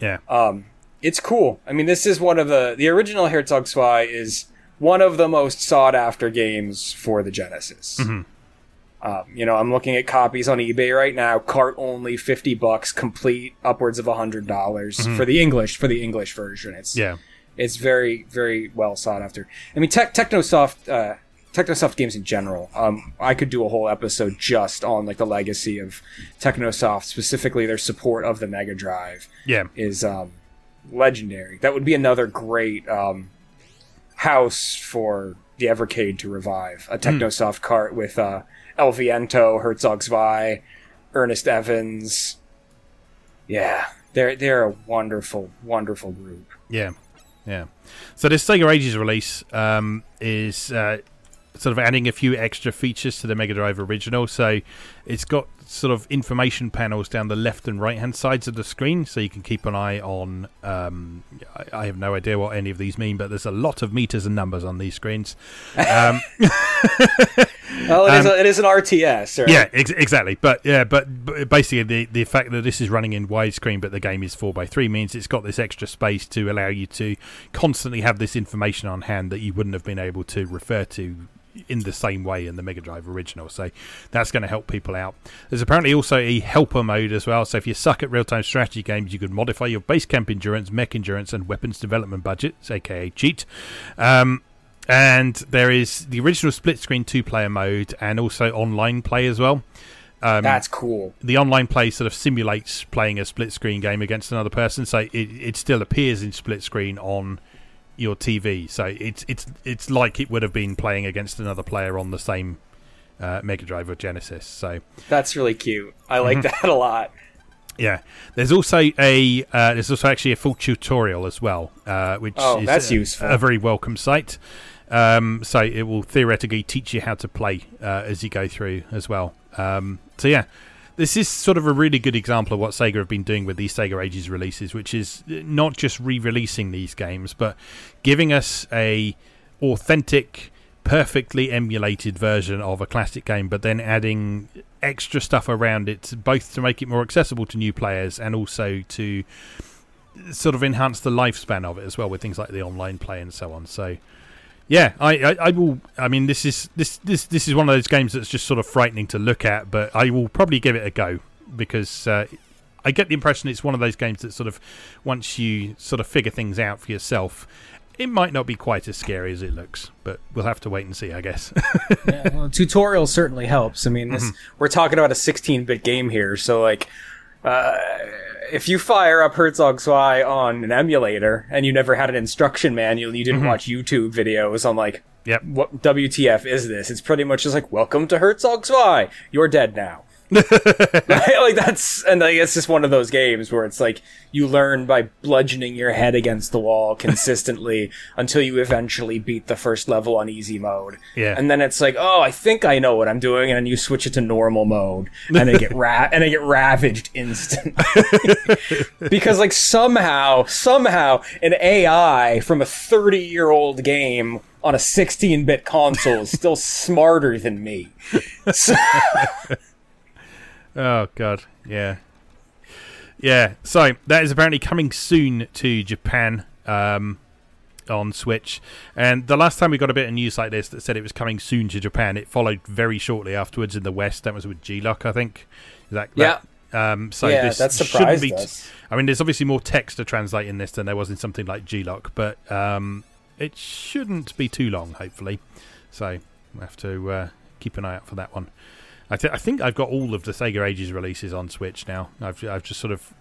yeah. Um, it's cool. I mean, this is one of the the original Herzog Zwei is one of the most sought after games for the Genesis. Mm-hmm. Um, you know, I'm looking at copies on eBay right now. Cart only, fifty bucks, complete, upwards of a hundred dollars for the English for the English version. It's Mm-hmm. Yeah. it's very very well sought after. I mean, Tech Technosoft uh, Technosoft games in general. Um, I could do a whole episode just on like the legacy of Technosoft, specifically their support of the Mega Drive Yeah. is um, legendary. That would be another great um, house for the Evercade to revive. A Technosoft cart with uh, El Viento, Herzog Zwei, Earnest Evans. Yeah, they're they're a wonderful, wonderful group. Yeah, yeah. So this Sega Ages release um, is uh, sort of adding a few extra features to the Mega Drive original. So it's got sort of information panels down the left and right hand sides of the screen, so you can keep an eye on. Um, I, I have no idea what any of these mean, but there's a lot of meters and numbers on these screens. Um, Well, it is a, it is an RTS, right? Yeah, ex- exactly. But yeah, but, but basically the the fact that this is running in widescreen, but the game is four x three means it's got this extra space to allow you to constantly have this information on hand that you wouldn't have been able to refer to in the same way in the Mega Drive original. So that's going to help people out. There's apparently also a helper mode as well. So if you suck at real time strategy games, you could modify your base camp endurance, mech endurance, and weapons development budgets, aka cheat. Um, and there is the original split screen two player mode and also online play as well. Um, That's cool. the online play sort of simulates playing a split screen game against another person, so it, it still appears in split screen on your TV. So it's it's it's like it would have been playing against another player on the same uh, Mega Drive or Genesis. So That's really cute. I Mm-hmm. like that a lot. yeah, there's also a uh, there's also actually a full tutorial as well, uh, which Oh, is that's a, useful. a very welcome sight. Um, so it will theoretically teach you how to play uh, as you go through as well. Um, so yeah, this is sort of a really good example of what Sega have been doing with these Sega Ages releases, which is uh, not just re-releasing these games, but giving us a authentic, perfectly emulated version of a classic game, but then adding extra stuff around it, both to make it more accessible to new players and also to sort of enhance the lifespan of it as well with things like the online play and so on. So. Yeah, I, I, I will. I mean, this is this this this is one of those games that's just sort of frightening to look at, but I will probably give it a go because uh, I get the impression it's one of those games that sort of once you sort of figure things out for yourself, it might not be quite as scary as it looks, but we'll have to wait and see, I guess. yeah, well, tutorial certainly helps. I mean, this, we're talking about a 16-bit game here, so like, uh, if you fire up Herzog Zwei on an emulator and you never had an instruction manual, you didn't mm-hmm. watch YouTube videos on like, Yep. what WTF is this? It's pretty much just like, welcome to Herzog Zwei. You're dead now. right? Like that's and like it's just one of those games where it's like you learn by bludgeoning your head against the wall consistently until you eventually beat the first level on easy mode. Yeah. And then it's like, oh, I think I know what I'm doing, and then you switch it to normal mode, and I get ra- and I get ravaged instantly because like somehow, somehow, an AI from a 30 year old game on a 16 bit console is still smarter than me. So- Oh god, yeah, yeah. So that is apparently coming soon to Japan um, on Switch. And the last time we got a bit of news like this that said it was coming soon to Japan, it followed very shortly afterwards in the West. That was with G-LOC, I think. Is that Yeah. that- Um, so Yeah, this that shouldn't surprised be. us. I mean, there's obviously more text to translate in this than there was in something like G-LOC, but um, it shouldn't be too long, hopefully. So we'll have to uh, keep an eye out for that one. I, th- I think I've got all of the Sega Ages releases on Switch now. I've I've just sort of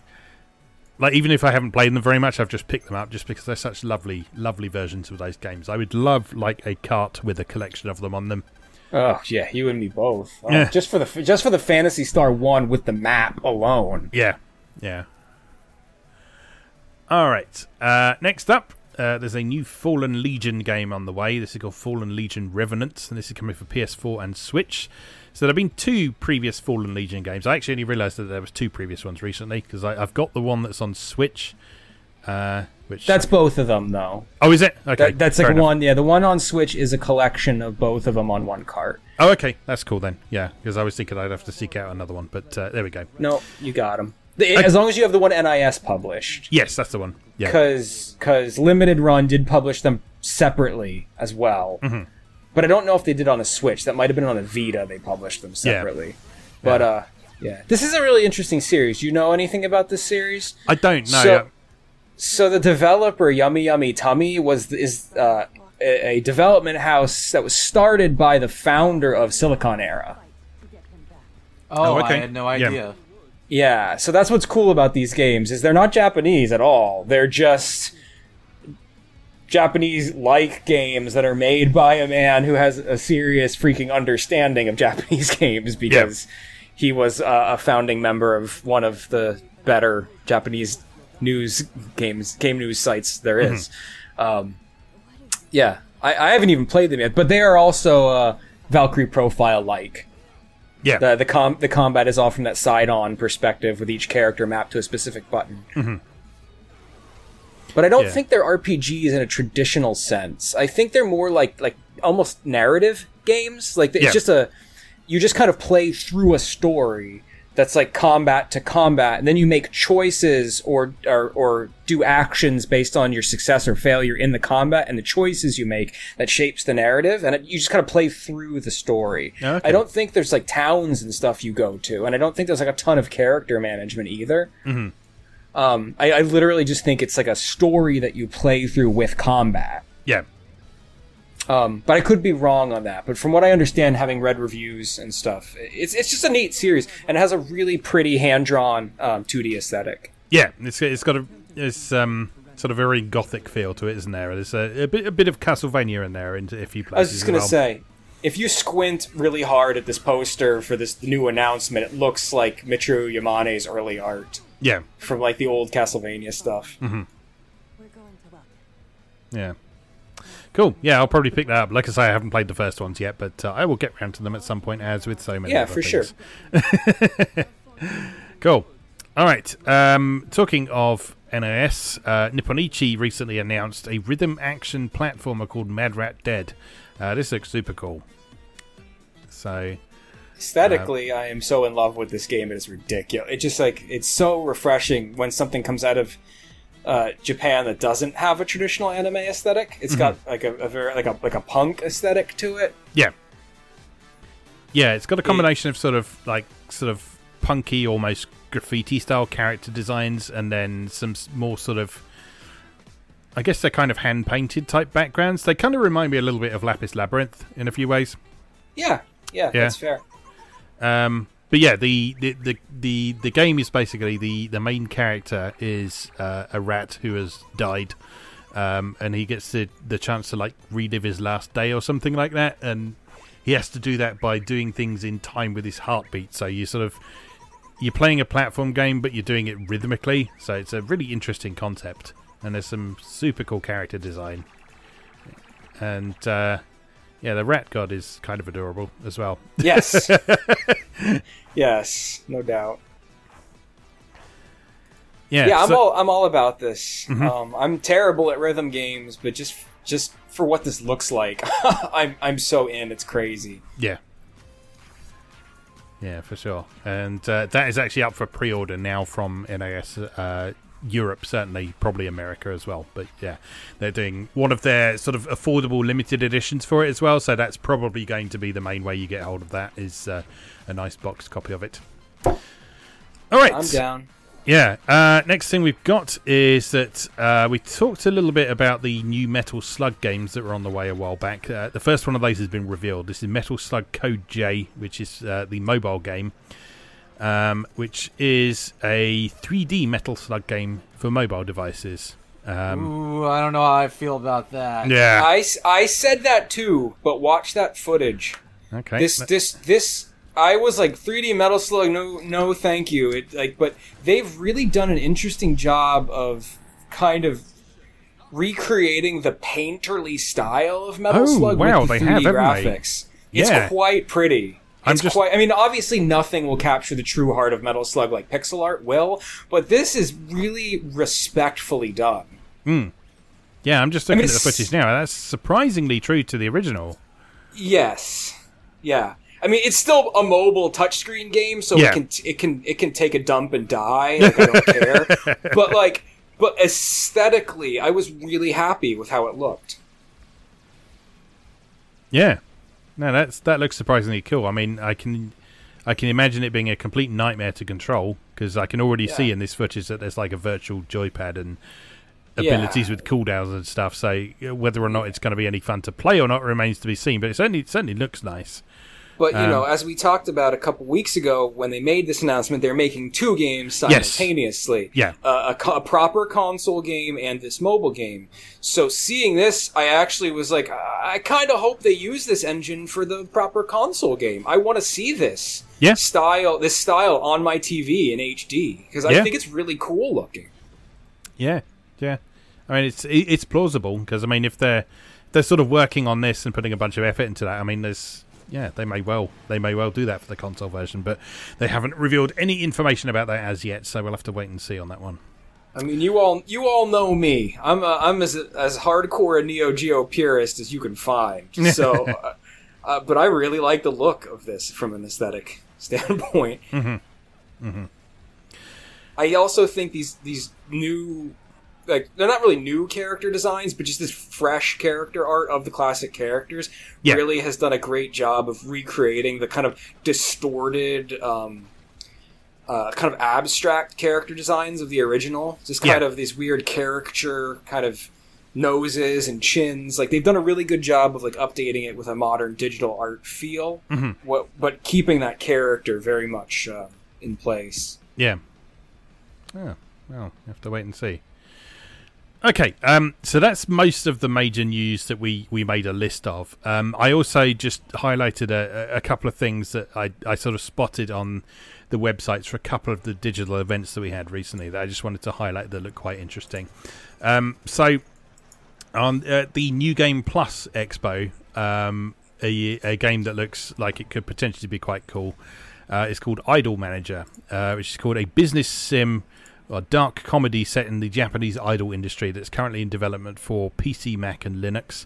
like even if I haven't played them very much, I've just picked them up just because they're such lovely, lovely versions of those games. I would love like a cart with a collection of them on them. Oh yeah, you and me both. Oh, Yeah. Just for the just for the Phantasy Star one with the map alone. Yeah, yeah. All right. Uh, next up, uh, there's a new Fallen Legion game on the way. This is called Fallen Legion Revenant, and this is coming for PS4 and Switch. So there have been two previous Fallen Legion games. I actually only realised that there was two previous ones recently because I've got the one that's on Switch. Uh, which That's both of them though. oh, is it? Okay, That, that's like enough. one. Yeah, the one on Switch is a collection of both of them on one cart. Oh, okay, that's cool then. Yeah, because I was thinking I'd have to seek out another one, but uh, there we go. No, you got them. As long as you have the one NIS published, Yes, that's the one. Yeah, because Limited Run did publish them separately as well. Mm-hmm. But I don't know if they did on the Switch. That might have been on the Vita. They published them separately. Yeah. But uh, yeah, this is a really interesting series. Do you know anything about this series? I don't know. So- So the developer Yummy Yummy Tummy was is uh, a, a development house that was started by the founder of Siliconera. Oh, okay. I had no Yeah. idea. Yeah, so that's what's cool about these games is they're not Japanese at all. They're just Japanese like games that are made by a man who has a serious freaking understanding of Japanese games because he was uh, a founding member of one of the better Japanese news games game news sites there is. Um, yeah, I, I haven't even played them yet, but they are also uh, Valkyrie profile like. yeah, The the com the combat is all from that side on perspective with each character mapped to a specific button. But I don't Yeah. think they're RPGs in a traditional sense. I think they're more like like almost narrative games. Like it's Yeah. just a you just kind of play through a story that's like combat to combat, and then you make choices or or, or do actions based on your success or failure in the combat, and the choices you make that shapes the narrative, and it, you just kind of play through the story. Okay. I don't think there's like towns and stuff you go to, and I don't think there's like a ton of character management either. Mm-hmm. Um, I, I literally just think it's like a story that you play through with combat. yeah. Um, but I could be wrong on that. But from what I understand, having read reviews and stuff, it's it's just a neat series, and it has a really pretty hand drawn um, 2D aesthetic. Yeah, it's it's got a it's um sort of very gothic feel to it, isn't there? There's a, a bit a bit of Castlevania in there in a few places. I was just gonna well. say, if you squint really hard at this poster for this new announcement, it looks like Michiru Yamane's early art Yeah, from like the old Castlevania stuff. We're going to welcome. yeah. Cool. Yeah, I'll probably pick that up. Like I say, I haven't played the first ones yet, but uh, I will get round to them at some point, as with so many. Yeah, other for sure. Cool. All right. Um, talking of NIS, uh, Nippon Ichi recently announced a rhythm action platformer called Mad Rat Dead. Uh, this looks super cool. So Aesthetically, I am so in love with this game. It is ridiculous. It just like it's so refreshing when something comes out of uh, Japan that doesn't have a traditional anime aesthetic. It's got like a, a very like a like a punk aesthetic to it. Yeah. Yeah, it's got a combination of sort of like sort of punky, almost graffiti style character designs, and then some s- more sort of I guess they're kind of hand painted type backgrounds. They kind of remind me a little bit of Lapis Labyrinth in a few ways. Yeah, yeah, Yeah. that's fair. Um, but yeah, the, the, the, the, the game is basically the, the main character is uh, a rat who has died, um, and he gets the, the chance to like relive his last day or something like that, and he has to do that by doing things in time with his heartbeat. So you sort of you're playing a platform game, but you're doing it rhythmically. So it's a really interesting concept, and there's some super cool character design, and uh, yeah, the rat god is kind of adorable as well. Yes. yes, no doubt. Yeah, Yeah, I'm all I'm all about this. Mm-hmm. Um, I'm terrible at rhythm games, but just just for what this looks like, I'm I'm so in. It's crazy. Yeah. Yeah, for sure. And uh, that is actually up for pre order now from NIS uh, Europe, certainly, probably America as well. But yeah, they're doing one of their sort of affordable limited editions for it as well. So that's probably going to be the main way you get hold of that is uh, a nice boxed copy of it. All right. I'm down. Yeah. Uh, next thing we've got is that uh, we talked a little bit about the new Metal Slug games that were on the way a while back. Uh, the first one of those has been revealed. This is Metal Slug Code J, which is uh, the mobile game, um, which is a 3D Metal Slug game for mobile devices. Um, Ooh, I don't know how I feel about that. yeah. I, I said that too, but watch that footage. Okay. This this this I was like 3D Metal Slug. No no, thank you. It like, but they've really done an interesting job of kind of recreating the painterly style of Metal Oh, Slug wow, with the they 3D have, haven't they? graphics. It's Yeah. quite pretty. I'm It's just- quite. I mean, obviously, nothing will capture the true heart of Metal Slug like pixel art will, but this is really respectfully done. Hmm. yeah, I'm just I looking mean, at the footage now. That's surprisingly true to the original. Yes. Yeah. I mean, it's still a mobile touchscreen game, so Yeah. it can it can it can take a dump and die. Like I don't care. But like, but aesthetically, I was really happy with how it looked. Yeah, no, that's that looks surprisingly cool. I mean, I can, I can imagine it being a complete nightmare to control because I can already see in this footage that there's like a virtual joypad and Yeah. abilities with cooldowns and stuff. So whether or not it's going to be any fun to play or not remains to be seen. But it certainly it certainly looks nice. But you Um, know, as we talked about a couple weeks ago, when they made this announcement, they're making two games Yes. simultaneously. Yeah. Uh, a, a proper console game and this mobile game. So seeing this, I actually was like, I kind of hope they use this engine for the proper console game. I want to see this Yeah. style, this style on my TV in HD because I Yeah. think it's really cool looking. Yeah, yeah. I mean, it's it's plausible because I mean, if they're they're sort of working on this and putting a bunch of effort into that, I mean, there's yeah, they may well they may well do that for the console version, but they haven't revealed any information about that as yet. So we'll have to wait and see on that one. I mean, you all you all know me. I'm uh, I'm as as hardcore a Neo Geo purist as you can find. So, uh, uh, but I really like the look of this from an aesthetic standpoint. I also think these these new like they're not really new character designs, but just this fresh character art of the classic characters Yeah. really has done a great job of recreating the kind of distorted. Um, uh, kind of abstract character designs of the original. Just kind Yeah. of these weird caricature kind of noses and chins. Like they've done a really good job of like updating it with a modern digital art feel, what, but keeping that character very much uh, in place. Yeah. Oh, well, you have to wait and see. Okay, um, so that's most of the major news that we, we made a list of. Um, I also just highlighted a, a couple of things that I, I sort of spotted on the websites for a couple of the digital events that we had recently that I just wanted to highlight that look quite interesting. Um, so, on uh, the New Game Plus Expo, um, a, a game that looks like it could potentially be quite cool. Uh, it's called Idol Manager, uh, which is called a business sim or dark comedy set in the Japanese idol industry that's currently in development for PC, Mac, and Linux.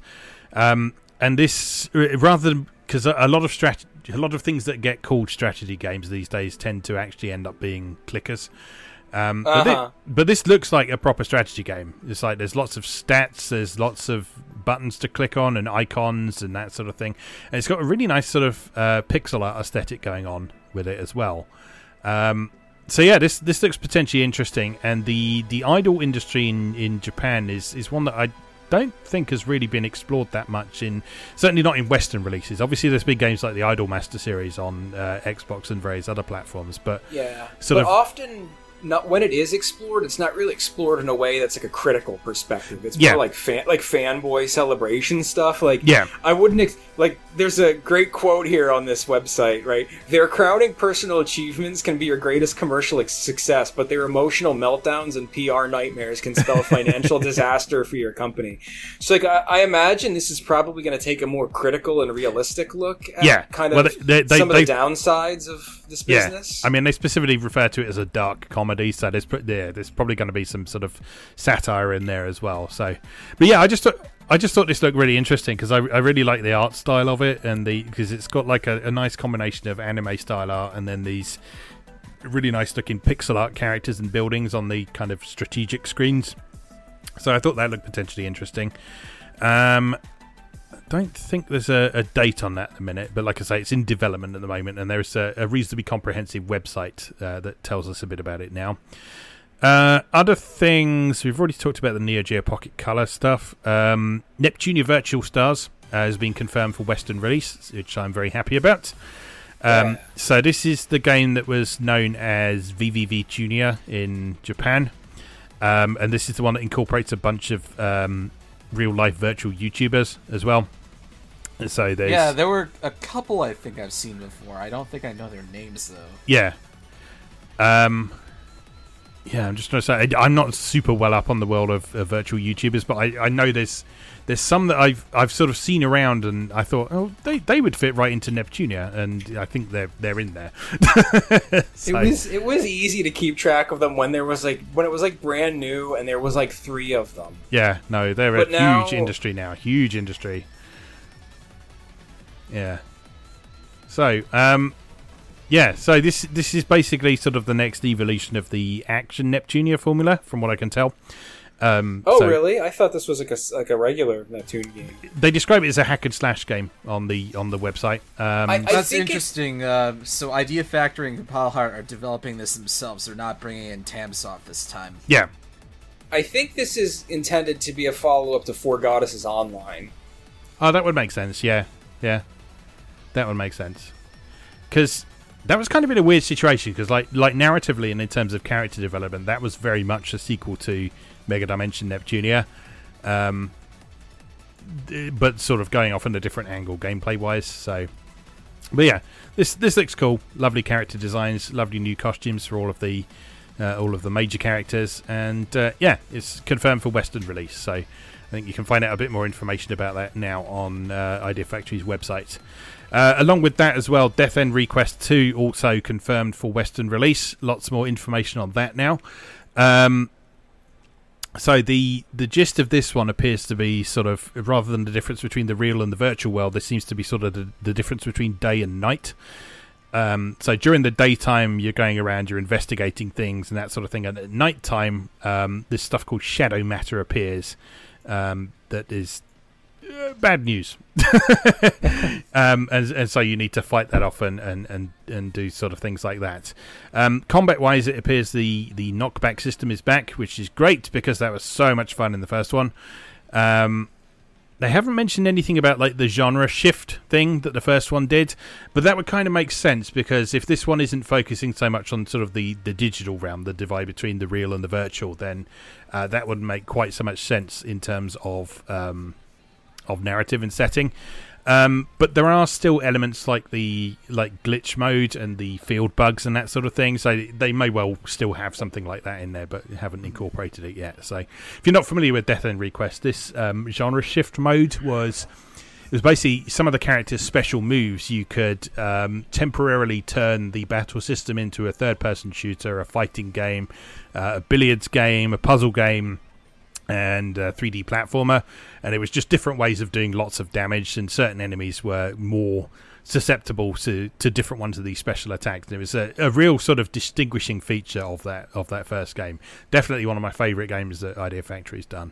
Um, and this, rather than because a a lot of strat- a lot of things that get called strategy games these days tend to actually end up being clickers. Um, but, thi- Uh-huh. but this looks like a proper strategy game. It's like there's lots of stats, there's lots of buttons to click on and icons and that sort of thing. And it's got a really nice sort of uh, pixel art aesthetic going on with it as well. Um, so yeah, this this looks potentially interesting, and the the idol industry in in Japan is is one that I don't think has really been explored that much in certainly not in Western releases. Obviously, there's big games like the Idol Master series on uh, Xbox and various other platforms, but Yeah. Sort but of- often not when it is explored, it's not really explored in a way that's like a critical perspective. It's Yeah. more like fan like fanboy celebration stuff. Like Yeah. I wouldn't ex- like there's a great quote here on this website, right? Their crowning personal achievements can be your greatest commercial success, but their emotional meltdowns and PR nightmares can spell financial disaster for your company. So like I, I imagine this is probably going to take a more critical and realistic look at Yeah. kind of Well, they- they- some of they- the downsides of this yeah, business. I mean they specifically refer to it as a dark comedy, so there's yeah, there's probably going to be some sort of satire in there as well. So, but yeah, I just. I just thought this looked really interesting because I, I really like the art style of it and the because it's got like a, a nice combination of anime style art and then these really nice looking pixel art characters and buildings on the kind of strategic screens. So I thought that looked potentially interesting. Um, I don't think there's a, a date on that at the minute, but like I say, it's in development at the moment, and there's a, a reasonably comprehensive website uh, that tells us a bit about it now. Uh, other things we've already talked about the Neo Geo Pocket Color stuff. Um, Neptunia Virtual Stars uh, has been confirmed for Western release, which I'm very happy about. Um, Yeah. So this is the game that was known as VVV Junior in Japan, um, and this is the one that incorporates a bunch of um, real life virtual YouTubers as well. So there's Yeah, there were a couple I think I've seen before. I don't think I know their names though. Yeah. Um. Yeah, I'm just trying to say I- I'm not super well up on the world of, of virtual YouTubers, but I, I know there's there's some that I've I've sort of seen around, and I thought, oh, they, they would fit right into Neptunia, and I think they're they're in there. So, It was it was easy to keep track of them when there was like when it was like brand new and there was like three of them. yeah, no, they're But a now- huge industry now, huge industry. Yeah. So, um, yeah, so this this is basically sort of the next evolution of the action Neptunia formula, from what I can tell. Um, Oh so- really? I thought this was like a s- like a regular Neptune game. they describe it as a hack and slash game on the on the website. Um, I- That's think it- interesting. Uh, so Idea Factory and Compile Heart are developing this themselves. They're not bringing in Tamsoft this time. yeah, I think this is intended to be a follow up to Four Goddesses Online. oh, that would make sense. Yeah, yeah, that would make sense. Because that was kind of in a weird situation. Because like like narratively and in terms of character development, that was very much a sequel to Mega Dimension Neptunia. Um, but sort of going off in a different angle gameplay wise. So, but yeah, this this looks cool. Lovely character designs, lovely new costumes for all of the uh, all of the major characters, and uh, yeah, it's confirmed for Western release. So, I think you can find out a bit more information about that now on uh, Idea Factory's website. Uh, along with that as well, Death end re;Quest 2 also confirmed for Western release. Lots more information on that now. Um, so the the gist of this one appears to be sort of rather than the difference between the real and the virtual world, there seems to be sort of the, the difference between day and night. Um, so during the daytime, you're going around, you're investigating things and that sort of thing, and at nighttime, um, this stuff called shadow matter appears. Um, that is uh, bad news. um, and, and so you need to fight that off and, and, and, and do sort of things like that. Um, combat wise, it appears the, the knockback system is back, which is great because that was so much fun in the first one. Um, they haven't mentioned anything about like the genre shift thing that the first one did, but that would kind of make sense because if this one isn't focusing so much on sort of the, the digital realm, the divide between the real and the virtual, then uh, that wouldn't make quite so much sense in terms of um, of narrative and setting. Um, but there are still elements like the like glitch mode and the field bugs and that sort of thing. So they may well still have something like that in there, but haven't incorporated it yet. So if you're not familiar with Death end re;Quest, this um, genre shift mode was it was basically some of the characters' special moves. You could um, temporarily turn the battle system into a third-person shooter, a fighting game, uh, a billiards game, a puzzle game and uh, 3D platformer, and it was just different ways of doing lots of damage. And certain enemies were more susceptible to, to different ones of these special attacks. And it was a, a real sort of distinguishing feature of that of that first game. Definitely one of my favourite games that Idea Factory's done.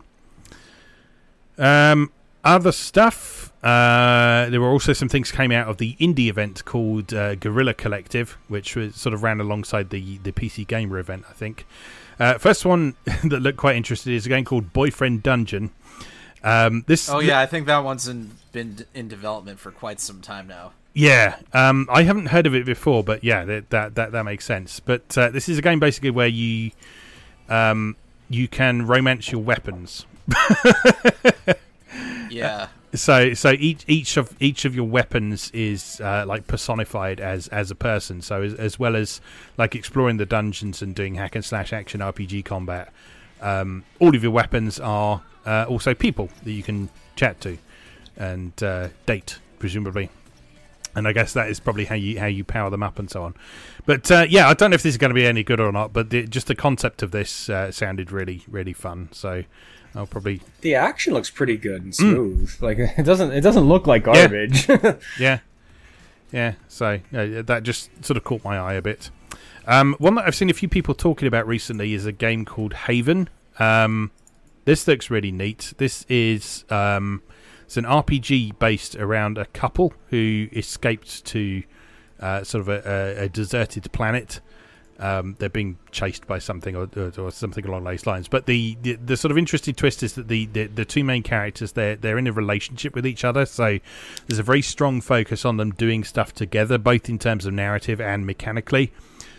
Um, other stuff. Uh, there were also some things came out of the indie event called uh, Guerrilla Collective, which was sort of ran alongside the the PC Gamer event, I think. Uh, first one that looked quite interesting is a game called Boyfriend Dungeon. Um, this, Oh yeah, I think that one's in, been in development for quite some time now. yeah. Um, I haven't heard of it before, but yeah, that that that, that makes sense. But uh, this is a game basically where you um, you can romance your weapons. Yeah. so so each each of each of your weapons is uh, like personified as as a person so as, as well as like exploring the dungeons and doing hack and slash action rpg combat um, all of your weapons are uh, also people that you can chat to and uh, date presumably and I guess that is probably how you how you power them up and so on. But uh, yeah, I don't know if this is going to be any good or not. But the, just the concept of this uh, sounded really really fun. So I'll probably The action looks pretty good and smooth. Like it doesn't it doesn't look like garbage. Yeah, yeah. So uh, that just sort of caught my eye a bit. Um, one that I've seen a few people talking about recently is a game called Haven. Um, this looks really neat. This is um, it's an RPG based around a couple who escaped to uh, sort of a, a, a deserted planet. Um, they're being chased by something or, or, or something along those lines. But the, the, the sort of interesting twist is that the, the, the two main characters they're they're in a relationship with each other. So there's a very strong focus on them doing stuff together, both in terms of narrative and mechanically.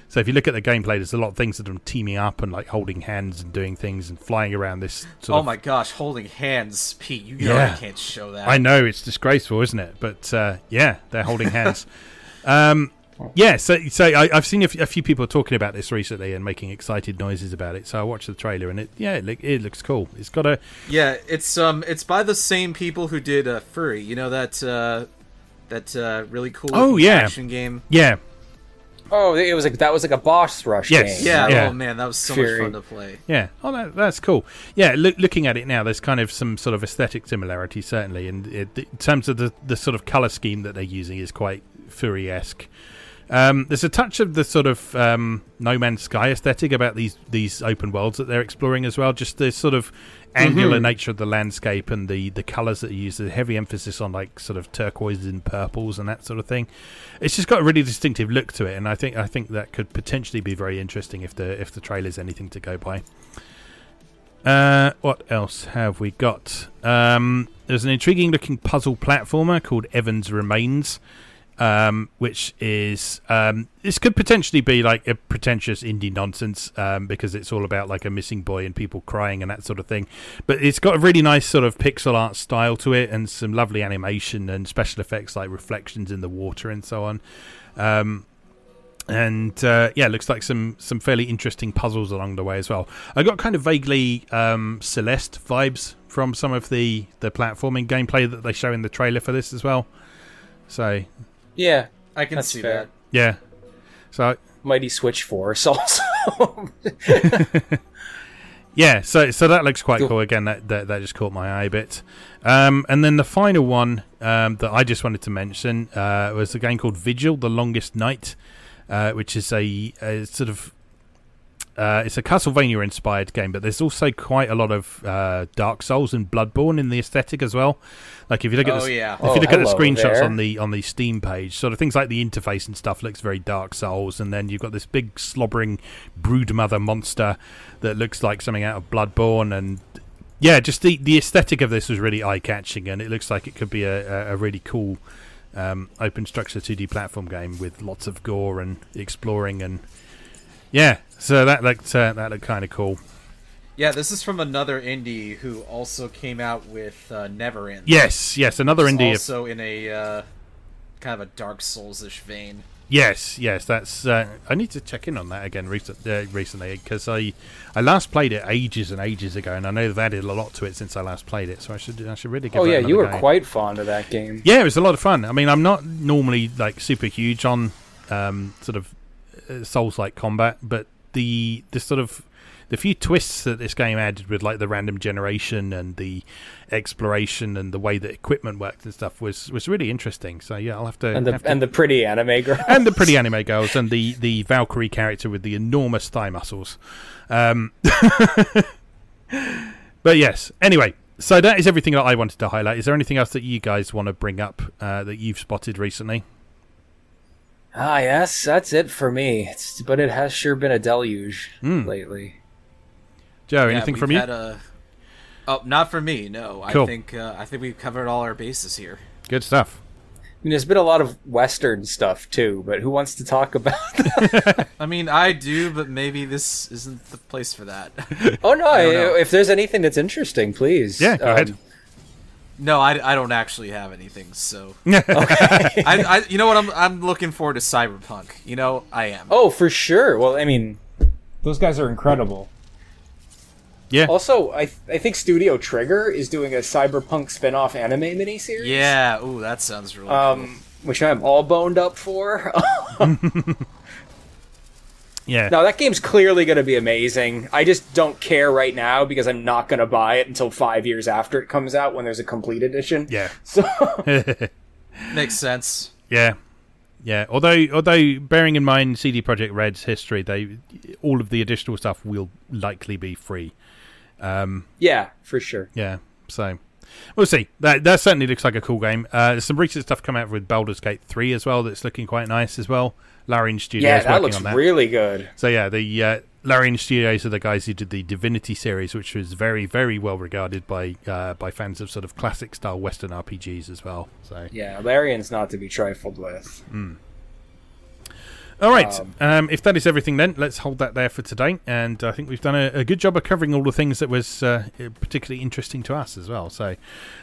So if you look at the gameplay, there's a lot of things that are teaming up and like holding hands and doing things and flying around this. Sort Oh of, my gosh, holding hands, Pete. You know Yeah. I can't show that. I know it's disgraceful, isn't it? But uh, yeah, they're holding hands. um, yeah, so so I, I've seen a, f- a few people talking about this recently and making excited noises about it. So I watched the trailer and it yeah, it, look, it looks cool. It's got a Yeah, it's um, it's by the same people who did uh, Furi. You know that uh, that uh, really cool Oh, yeah. action game. yeah oh, it was like that was like a boss rush Yes. game. Yeah, Yeah. oh man, that was so Furi. much fun to play. Yeah, oh, that, that's cool. Yeah, look, looking at it now, there's kind of some sort of aesthetic similarity, certainly, and it, in terms of the the sort of color scheme that they're using is quite Furi esque. Um, there's a touch of the sort of um, No Man's Sky aesthetic about these these open worlds that they're exploring as well. Just the sort of angular nature of the landscape and the the colors that are used. The heavy emphasis on like sort of turquoises and purples and that sort of thing. It's just got a really distinctive look to it, and I think I think that could potentially be very interesting if the if the trailer's anything to go by. Uh, what else have we got? Um, there's an intriguing looking puzzle platformer called Evan's Remains, um, which is um, this could potentially be like a pretentious indie nonsense um, because it's all about like a missing boy and people crying and that sort of thing. But it's got a really nice sort of pixel art style to it and some lovely animation and special effects like reflections in the water and so on. Um, and uh, yeah, looks like some some fairly interesting puzzles along the way as well. I got kind of vaguely um, Celeste vibes from some of the the platforming gameplay that they show in the trailer for this as well. So yeah. I can see fair. that. yeah, so Mighty Switch Force also. yeah, so so that looks quite Cool. cool. Again, that, that that just caught my eye a bit. Um, and then the final one um, that I just wanted to mention uh, was a game called Vigil: The Longest Night, uh, which is a, a sort of uh, it's a Castlevania inspired game, but there's also quite a lot of uh, Dark Souls and Bloodborne in the aesthetic as well. Like if you look at Oh, the, yeah. if Oh, you look at the screenshots there. on the on the Steam page, sort of things like the interface and stuff looks very Dark Souls, and then you've got this big slobbering brood mother monster that looks like something out of Bloodborne, and yeah, just the the aesthetic of this was really eye catching, and it looks like it could be a, a, a really cool um, open structure 2D platform game with lots of gore and exploring and yeah, so that looked uh, that looked kind of cool. Yeah, this is from another indie who also came out with uh, Never End. Yes, yes, another It's indie. also in a uh, kind of a Dark Souls-ish vein. Yes, yes, that's. Uh, I need to check in on that again recent, uh, recently because I I last played it ages and ages ago, and I know they've added a lot to it since I last played it. So I should I should really give. oh yeah, you were another go. quite fond of that game. Yeah, it was a lot of fun. I mean, I'm not normally like super huge on um, sort of uh, Souls-like combat, but the the sort of the few twists that this game added with like the random generation and the exploration and the way that equipment worked and stuff was was really interesting. So yeah, I'll have to And the to- and the pretty anime girl. and the pretty anime girls and the the Valkyrie character with the enormous thigh muscles. Um, but yes, anyway, so that is everything that I wanted to highlight. Is there anything else that you guys want to bring up uh, that you've spotted recently? Ah, yes, that's it for me. It's, but it has sure been a deluge Hmm. lately. Joe, Yeah, anything we've from you? a- Oh, not for me. No, Cool. I think uh, I think we've covered all our bases here. Good stuff. I mean, there's been a lot of Western stuff too, but who wants to talk about? I mean, I do, but maybe this isn't the place for that. oh no! don't. If there's anything that's interesting, please. Yeah, go Um, ahead. No, I, I don't actually have anything. So I, I you know what I'm I'm looking forward to Cyberpunk. You know I am. Oh, for sure. Well, I mean, those guys are incredible. Yeah. Also, I I think Studio Trigger is doing a cyberpunk spin-off anime miniseries. Yeah. Ooh, that sounds really. Um, which I'm all boned up for. Yeah. now that game's clearly going to be amazing. I just don't care right now because I'm not going to buy it until five years after it comes out when there's a complete edition. Yeah. So makes sense. Yeah, yeah. Although, although bearing in mind CD Projekt Red's history, they all of the additional stuff will likely be free. yeah, for sure. Yeah, so we'll see. That that certainly looks like a cool game. Uh, there's some recent stuff come out with Baldur's Gate three as well. That's looking quite nice as well. Larian Studios Yeah, that looks that. really good. so yeah, the uh, Larian Studios are the guys who did the Divinity series, which was very, very well regarded by uh, by fans of sort of classic style Western RPGs as well. So Yeah, Larian's not to be trifled with. All right. Um, Um, if that is everything, then let's hold that there for today. And I think we've done a, a good job of covering all the things that was uh, particularly interesting to us as well. So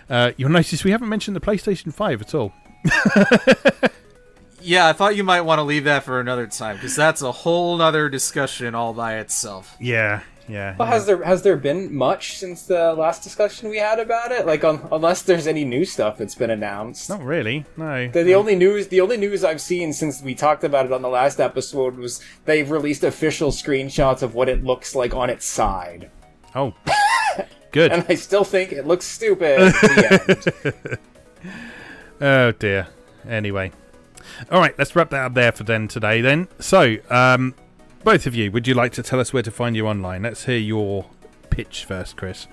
uh, you'll notice we haven't mentioned the PlayStation Five at all. Yeah, I thought you might want to leave that for another time because that's a whole nother discussion all by itself. Yeah, yeah. Well, has there has there been much since the last discussion we had about it? Like, un- unless there's any new stuff that's been announced. Not really. No. The, the only news the only news I've seen since we talked about it on the last episode was they've released official screenshots of what it looks like on its side, Oh, good. and I still think it looks stupid. The end. Oh dear. Anyway, all right. Let's wrap that up there for then today. Then, so um, both of you, would you like to tell us where to find you online? Let's hear your pitch first, Chris.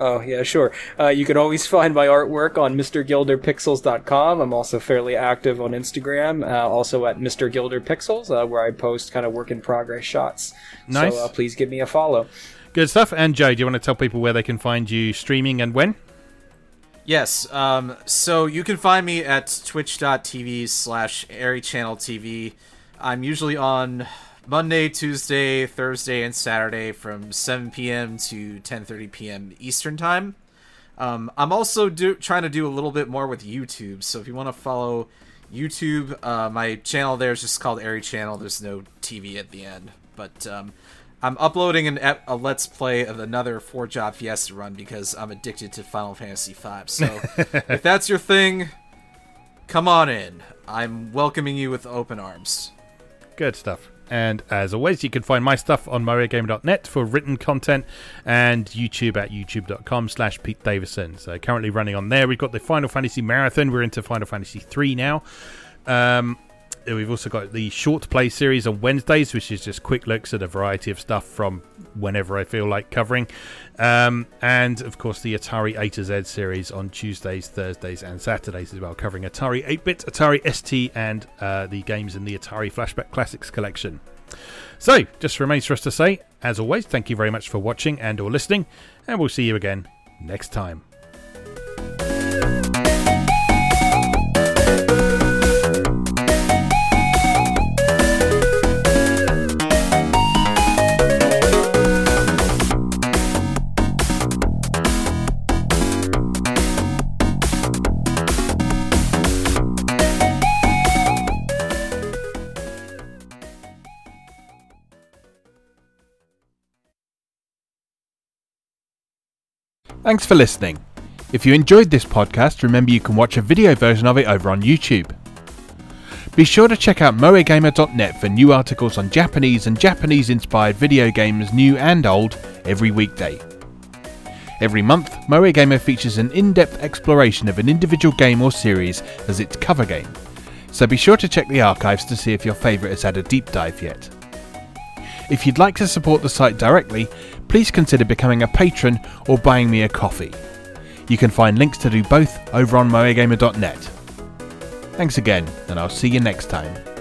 Oh yeah, sure. Uh, you can always find my artwork on MrGilderPixels.com. I'm also fairly active on Instagram, uh, also at Mr. Gilder Pixels, uh, where I post kind of work in progress shots. Nice. So uh, please give me a follow. Good stuff. And Joe, do you want to tell people where they can find you streaming and when? Yes, um, so you can find me at twitch.tv slash TV. I'm usually on Monday, Tuesday, Thursday, and Saturday from 7 p.m. to 10.30 p.m. Eastern Time. Um, I'm also do- trying to do a little bit more with YouTube, so if you want to follow YouTube, uh, my channel there is just called Erichannel. There's no TV at the end, but um, I'm uploading an ep- a let's play of another four job Fiesta run because I'm addicted to Final Fantasy V. So if that's your thing, come on in. I'm welcoming you with open arms. Good stuff. And as always, you can find my stuff on MoeGamer.net for written content and YouTube at youtube.com slash Pete Davison. So currently running on there. We've got the Final Fantasy Marathon. We're into Final Fantasy 3 now. Um, we've also got the short play series on Wednesdays, which is just quick looks at a variety of stuff from whenever I feel like covering. Um, and of course, the Atari A to Z series on Tuesdays, Thursdays, and Saturdays as well, covering Atari 8 bit, Atari ST, and uh, the games in the Atari Flashback Classics collection. So, just remains for us to say, as always, thank you very much for watching and or listening, and we'll see you again next time. Thanks for listening. If you enjoyed this podcast, remember you can watch a video version of it over on YouTube. Be sure to check out moegamer.net for new articles on Japanese and Japanese inspired video games, new and old, every weekday. Every month, MoeGamer features an in depth exploration of an individual game or series as its cover game, so be sure to check the archives to see if your favourite has had a deep dive yet. If you'd like to support the site directly, please consider becoming a patron or buying me a coffee. You can find links to do both over on moegamer.net. Thanks again, and I'll see you next time.